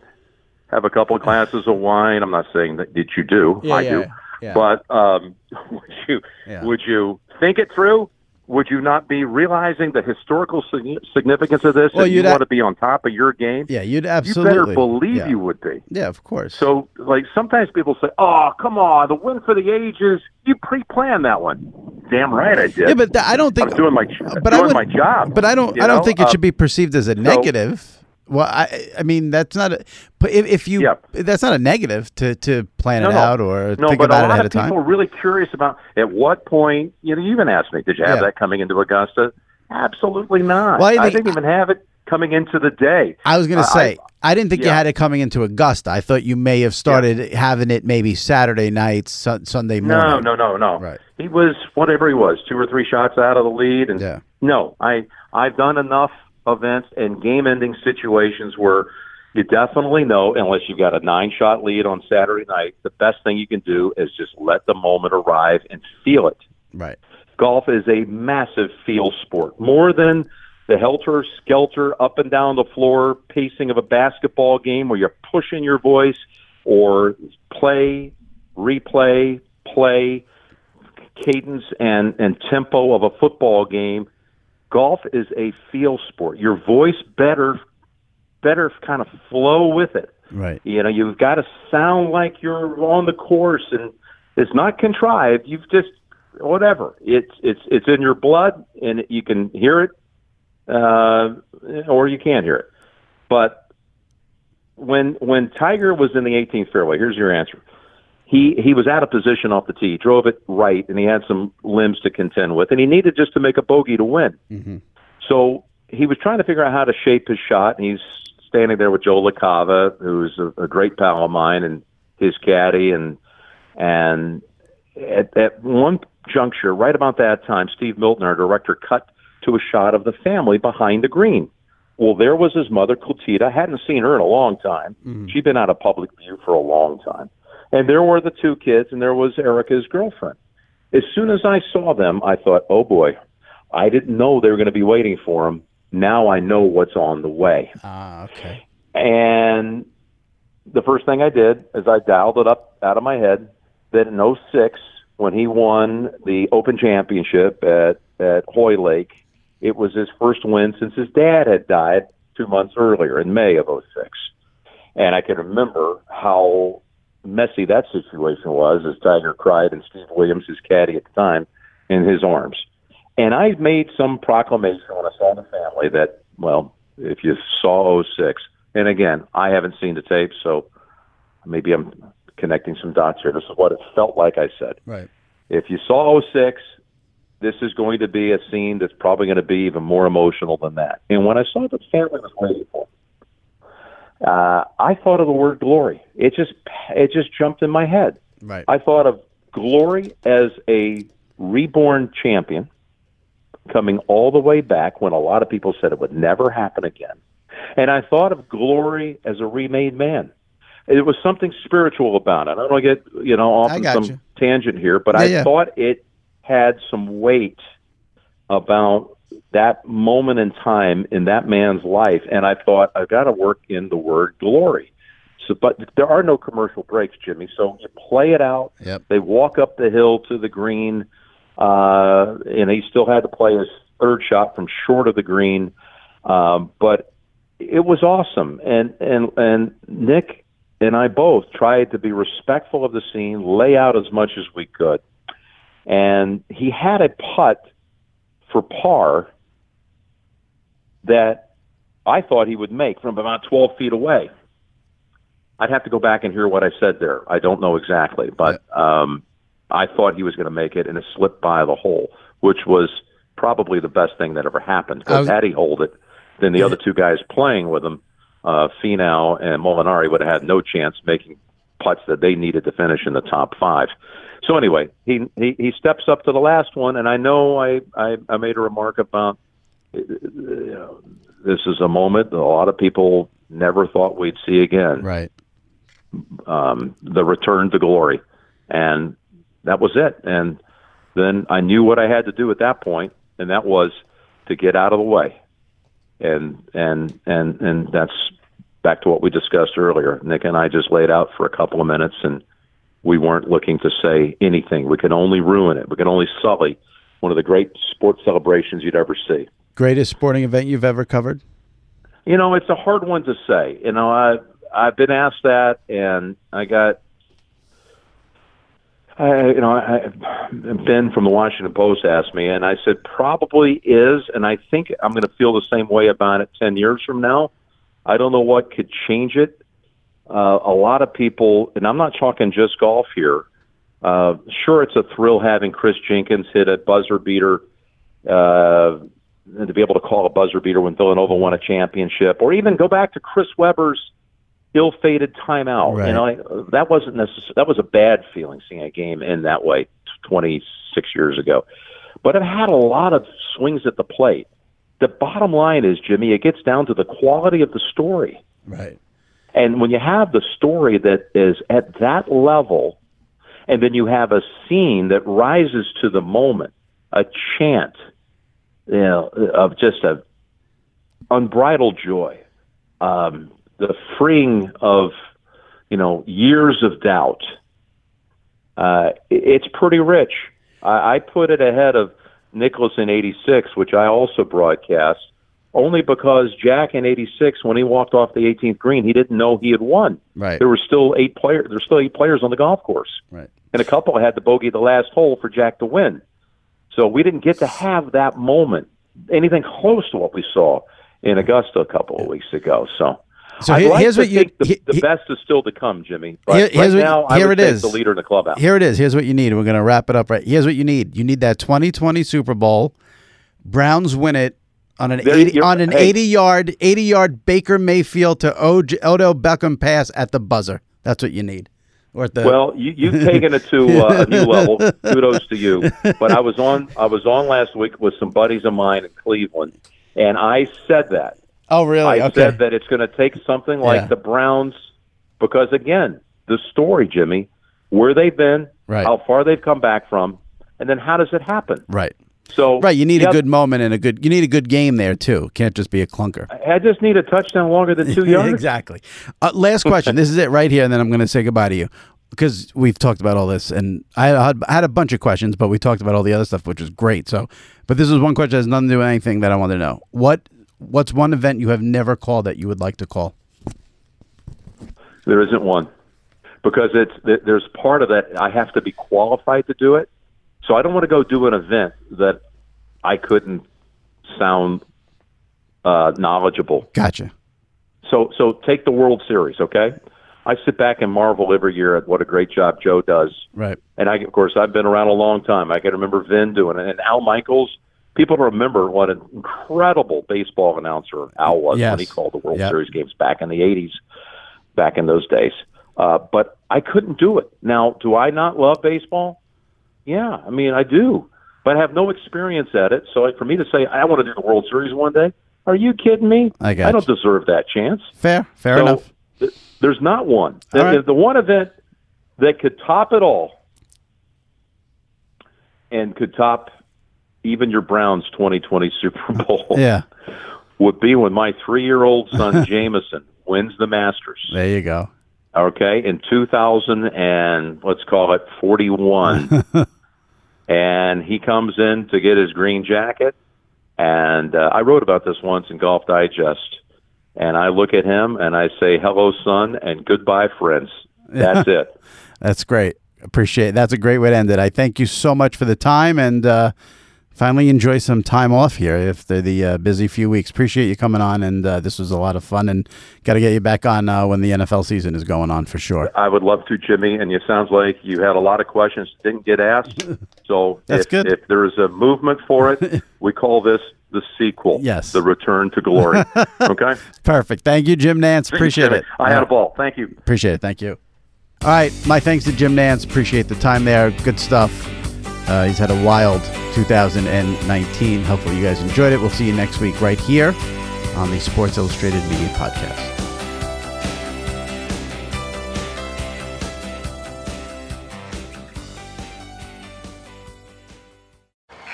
S6: have a couple of glasses of wine? I'm not saying that, that you do.
S5: Yeah,
S6: I
S5: yeah,
S6: do.
S5: yeah.
S6: But um, would you would you think it through? Would you not be realizing the historical sig- significance of this?
S5: Well,
S6: and you want to be on top of your game?
S5: Yeah, you'd absolutely.
S6: You better believe
S5: yeah.
S6: you would be.
S5: Yeah, of course.
S6: So, like, sometimes people say, "Oh, come on, the win for the ages." You pre-planned that one. Damn right, I did.
S5: yeah, but th- I don't think I
S6: was doing my
S5: but I
S6: doing
S5: would-
S6: my job.
S5: But I don't. I don't
S6: know?
S5: think it should be um, perceived as a negative. Well, I. I mean, that's not. A, but if, if you,
S6: Yeah.
S5: that's not a negative to to plan
S6: No,
S5: it
S6: no.
S5: out or
S6: no,
S5: think about it ahead
S6: of
S5: of
S6: people are really curious about at what point. You know, you even asked me, "Did you have
S5: Yeah.
S6: that coming into Augusta?" Absolutely not.
S5: Well, I
S6: I, didn't even have it coming into the day.
S5: I was going
S6: I-
S5: to say, I, didn't think you had it coming into Augusta. I thought you may have started having it maybe Saturday night, sun, Sunday morning.
S6: No, no, no, no.
S5: Right.
S6: He was whatever he was, two or three shots out of the lead, and
S5: Yeah.
S6: no, I I've done enough events and game-ending situations where you definitely know, unless you've got a nine-shot lead on Saturday night, the best thing you can do is just let the moment arrive and feel it.
S5: Right.
S6: Golf is a massive feel sport, more than the helter skelter up and down the floor pacing of a basketball game where you're pushing your voice or play, replay, play, cadence and, and tempo of a football game. Golf is a feel sport. Your voice better better kind of flow with it.
S5: Right.
S6: You know, you've got to sound like you're on the course, and it's not contrived. You've just whatever. It's it's it's in your blood, and you can hear it uh, or you can't hear it. But when when Tiger was in the 18th fairway, here's your answer. He he was out of position off the tee, he drove it right, and he had some limbs to contend with, and he needed just to make a bogey to win.
S5: Mm-hmm.
S6: So he was trying to figure out how to shape his shot, and he's standing there with Joe LaCava, who's a, a great pal of mine, and his caddy, and and at, at one juncture, right about that time, Steve Milton, our director, cut to a shot of the family behind the green. Well, there was his mother, Kultida. I hadn't seen her in a long time.
S5: Mm-hmm.
S6: She'd been out of public view for a long time. And there were the two kids, and there was Erica's girlfriend. As soon as I saw them, I thought, oh boy, I didn't know they were going to be waiting for him. Now I know what's on the way.
S5: Ah, okay.
S6: And the first thing I did is I dialed it up out of my head that in 06, when he won the Open Championship at, at Hoylake, it was his first win since his dad had died two months earlier in May of 06. And I can remember how messy that situation was as Tiger cried and Steve Williams, his caddy at the time, in his arms. And I made some proclamation when I saw the family that, well, if you saw 06, and again, I haven't seen the tape, so maybe I'm connecting some dots here. This is what it felt like I said.
S5: Right.
S6: If you saw 06, this is going to be a scene that's probably going to be even more emotional than that. And when I saw the family was waiting for, uh, I thought of the word glory. It just it just jumped in my head.
S5: Right.
S6: I thought of glory as a reborn champion coming all the way back when a lot of people said it would never happen again. And I thought of glory as a remade man. It was something spiritual about it. I don't want to get, you know, off on some
S5: you.
S6: tangent here, but
S5: Yeah,
S6: I
S5: yeah.
S6: thought it had some weight about that moment in time in that man's life. And I thought, I've got to work in the word glory. So, but there are no commercial breaks, Jimmy. So you play it out.
S5: Yep.
S6: They walk up the hill to the green, uh, and he still had to play his third shot from short of the green. Um, but it was awesome, and and and Nick and I both tried to be respectful of the scene, lay out as much as we could, and he had a putt for par that I thought he would make from about 12 feet away. I'd have to go back and hear what I said there. I don't know exactly, but um, I thought he was going to make it, and it slipped by the hole, which was probably the best thing that ever happened. Because had he holed it, then the other two guys playing with him, uh, Finau and Molinari, would have had no chance making putts that they needed to finish in the top five. So anyway, he he, he steps up to the last one, and I know I I, I made a remark about uh, you know, this is a moment that a lot of people never thought we'd see again
S5: Right.
S6: um, the return to glory, and that was it. And then I knew what I had to do at that point, and that was to get out of the way. And and and and that's back to what we discussed earlier. Nick and I just laid out for a couple of minutes, and we weren't looking to say anything. We could only ruin it. We could only sully one of the great sports celebrations you'd ever see.
S5: Greatest sporting event you've ever covered?
S6: You know, it's a hard one to say. You know, I I've been asked that, and I got, I you know, I, Ben from the Washington Post asked me, and I said probably is, and I think I'm going to feel the same way about it ten years from now. I don't know what could change it. Uh, a lot of people, and I'm not talking just golf here. Uh, sure, it's a thrill having Kris Jenkins hit a buzzer beater. Uh, and to be able to call a buzzer beater when Villanova won a championship, or even go back to Chris Webber's ill-fated timeout.
S5: Right.
S6: You know, I, that wasn't necessary. That was a bad feeling seeing a game in that way 26 years ago. But I've had a lot of swings at the plate. The bottom line is, Jimmy, it gets down to the quality of the story.
S5: Right.
S6: And when you have the story that is at that level, and then you have a scene that rises to the moment, a chant, you know, of just a unbridled joy, um, the freeing of, you know, years of doubt. Uh, it's pretty rich. I, I put it ahead of Nicklaus in '86, which I also broadcast, only because Jack in '86, when he walked off the 18th green, he didn't know he had won.
S5: Right.
S6: There were still eight players. There's still eight players on the golf course,
S5: Right.
S6: and a couple had to bogey the last hole for Jack to win. So we didn't get to have that moment. anything close to what we saw in Augusta a couple of weeks ago. So.
S5: So here-
S6: like
S5: here's what you-
S6: think the,
S5: he-
S6: the best is still to come, Jimmy. But
S5: Here-
S6: right now, I
S5: here it
S6: the leader in the clubhouse.
S5: Here it is. Here's what you need. We're going to wrap it up right. Here's what you need. You need that 2020 Super Bowl. Browns win it on an
S6: There eighty
S5: on an
S6: hey,
S5: eighty yard 80 yard Baker Mayfield to OJ, Odell Beckham pass at the buzzer. That's what you need. Or the
S6: Well, you, you've taken it to uh, a new level. Kudos to you. But I was on I was on last week with some buddies of mine in Cleveland, and I said that.
S5: Oh, really?
S6: I
S5: okay.
S6: said that it's going to take something like
S5: Yeah.
S6: the Browns, because again, the story, Jimmy, where they've been,
S5: Right.
S6: how far they've come back from, and then how does it happen?
S5: Right.
S6: So
S5: Right, you need
S6: yeah,
S5: a good moment and a good you need a good game there too. Can't just be a clunker.
S6: I just need a touchdown longer than two yards.
S5: exactly. Uh, last question. this is it right here, and then I'm going to say goodbye to you because we've talked about all this, and I had, I had a bunch of questions, but we talked about all the other stuff, which was great. So, but this is one question that has nothing to do with anything that I wanted to know. What What's one event you have never called that you would like to call?
S6: There isn't one because it's there's part of that I have to be qualified to do it. So I don't want to go do an event that I couldn't sound uh, knowledgeable.
S5: Gotcha.
S6: So so take the World Series, okay? I sit back and marvel every year at what a great job Joe does.
S5: Right.
S6: And I, of course, I've been around a long time. I can remember Vin doing it, and Al Michaels. People remember what an incredible baseball announcer Al was
S5: Yes.
S6: when he called the World
S5: Yep.
S6: Series games back in the '80s, back in those days. Uh, but I couldn't do it. Now, do I not love baseball? Yeah, I mean, I do, but I have no experience at it. So for me to say I want to do the World Series one day, are you kidding me?
S5: I got
S6: don't deserve that chance.
S5: Fair. Fair
S6: So,
S5: enough.
S6: th- there's not one. The,
S5: right.
S6: the one event that could top it all and could top even your Browns 2020 Super Bowl
S5: Yeah.
S6: would be when my three-year-old son Jameson wins the Masters.
S5: There you go.
S6: Okay, in 2000 and let's call it 41, and he comes in to get his green jacket, and uh, I wrote about this once in Golf Digest, and I look at him and I say, "Hello, son," and goodbye, friends. That's it.
S5: That's great. Appreciate it. That's a great way to end it. I thank you so much for the time and uh, finally enjoy some time off here after the uh, busy few weeks. Appreciate you coming on, and uh, this was a lot of fun. And got to get you back on uh, when the NFL season is going on for sure.
S6: I would love to, Jimmy. And it sounds like you had a lot of questions didn't get asked. So
S5: That's
S6: if,
S5: good.
S6: if there is a movement for it, we call this the sequel.
S5: Yes.
S6: the return to glory. okay.
S5: Perfect. Thank you, Jim Nantz. Appreciate it.
S6: I had a ball. Thank you.
S5: Appreciate it. Thank you. All right. My thanks to Jim Nantz. Appreciate the time there. Good stuff. Uh, he's had a wild 2019. Hopefully, you guys enjoyed it. We'll see you next week right here on the Sports Illustrated Media Podcast.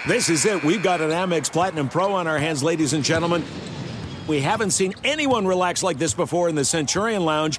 S7: This is it. We've got an Amex Platinum Pro on our hands, ladies and gentlemen. We haven't seen anyone relax like this before in the Centurion Lounge.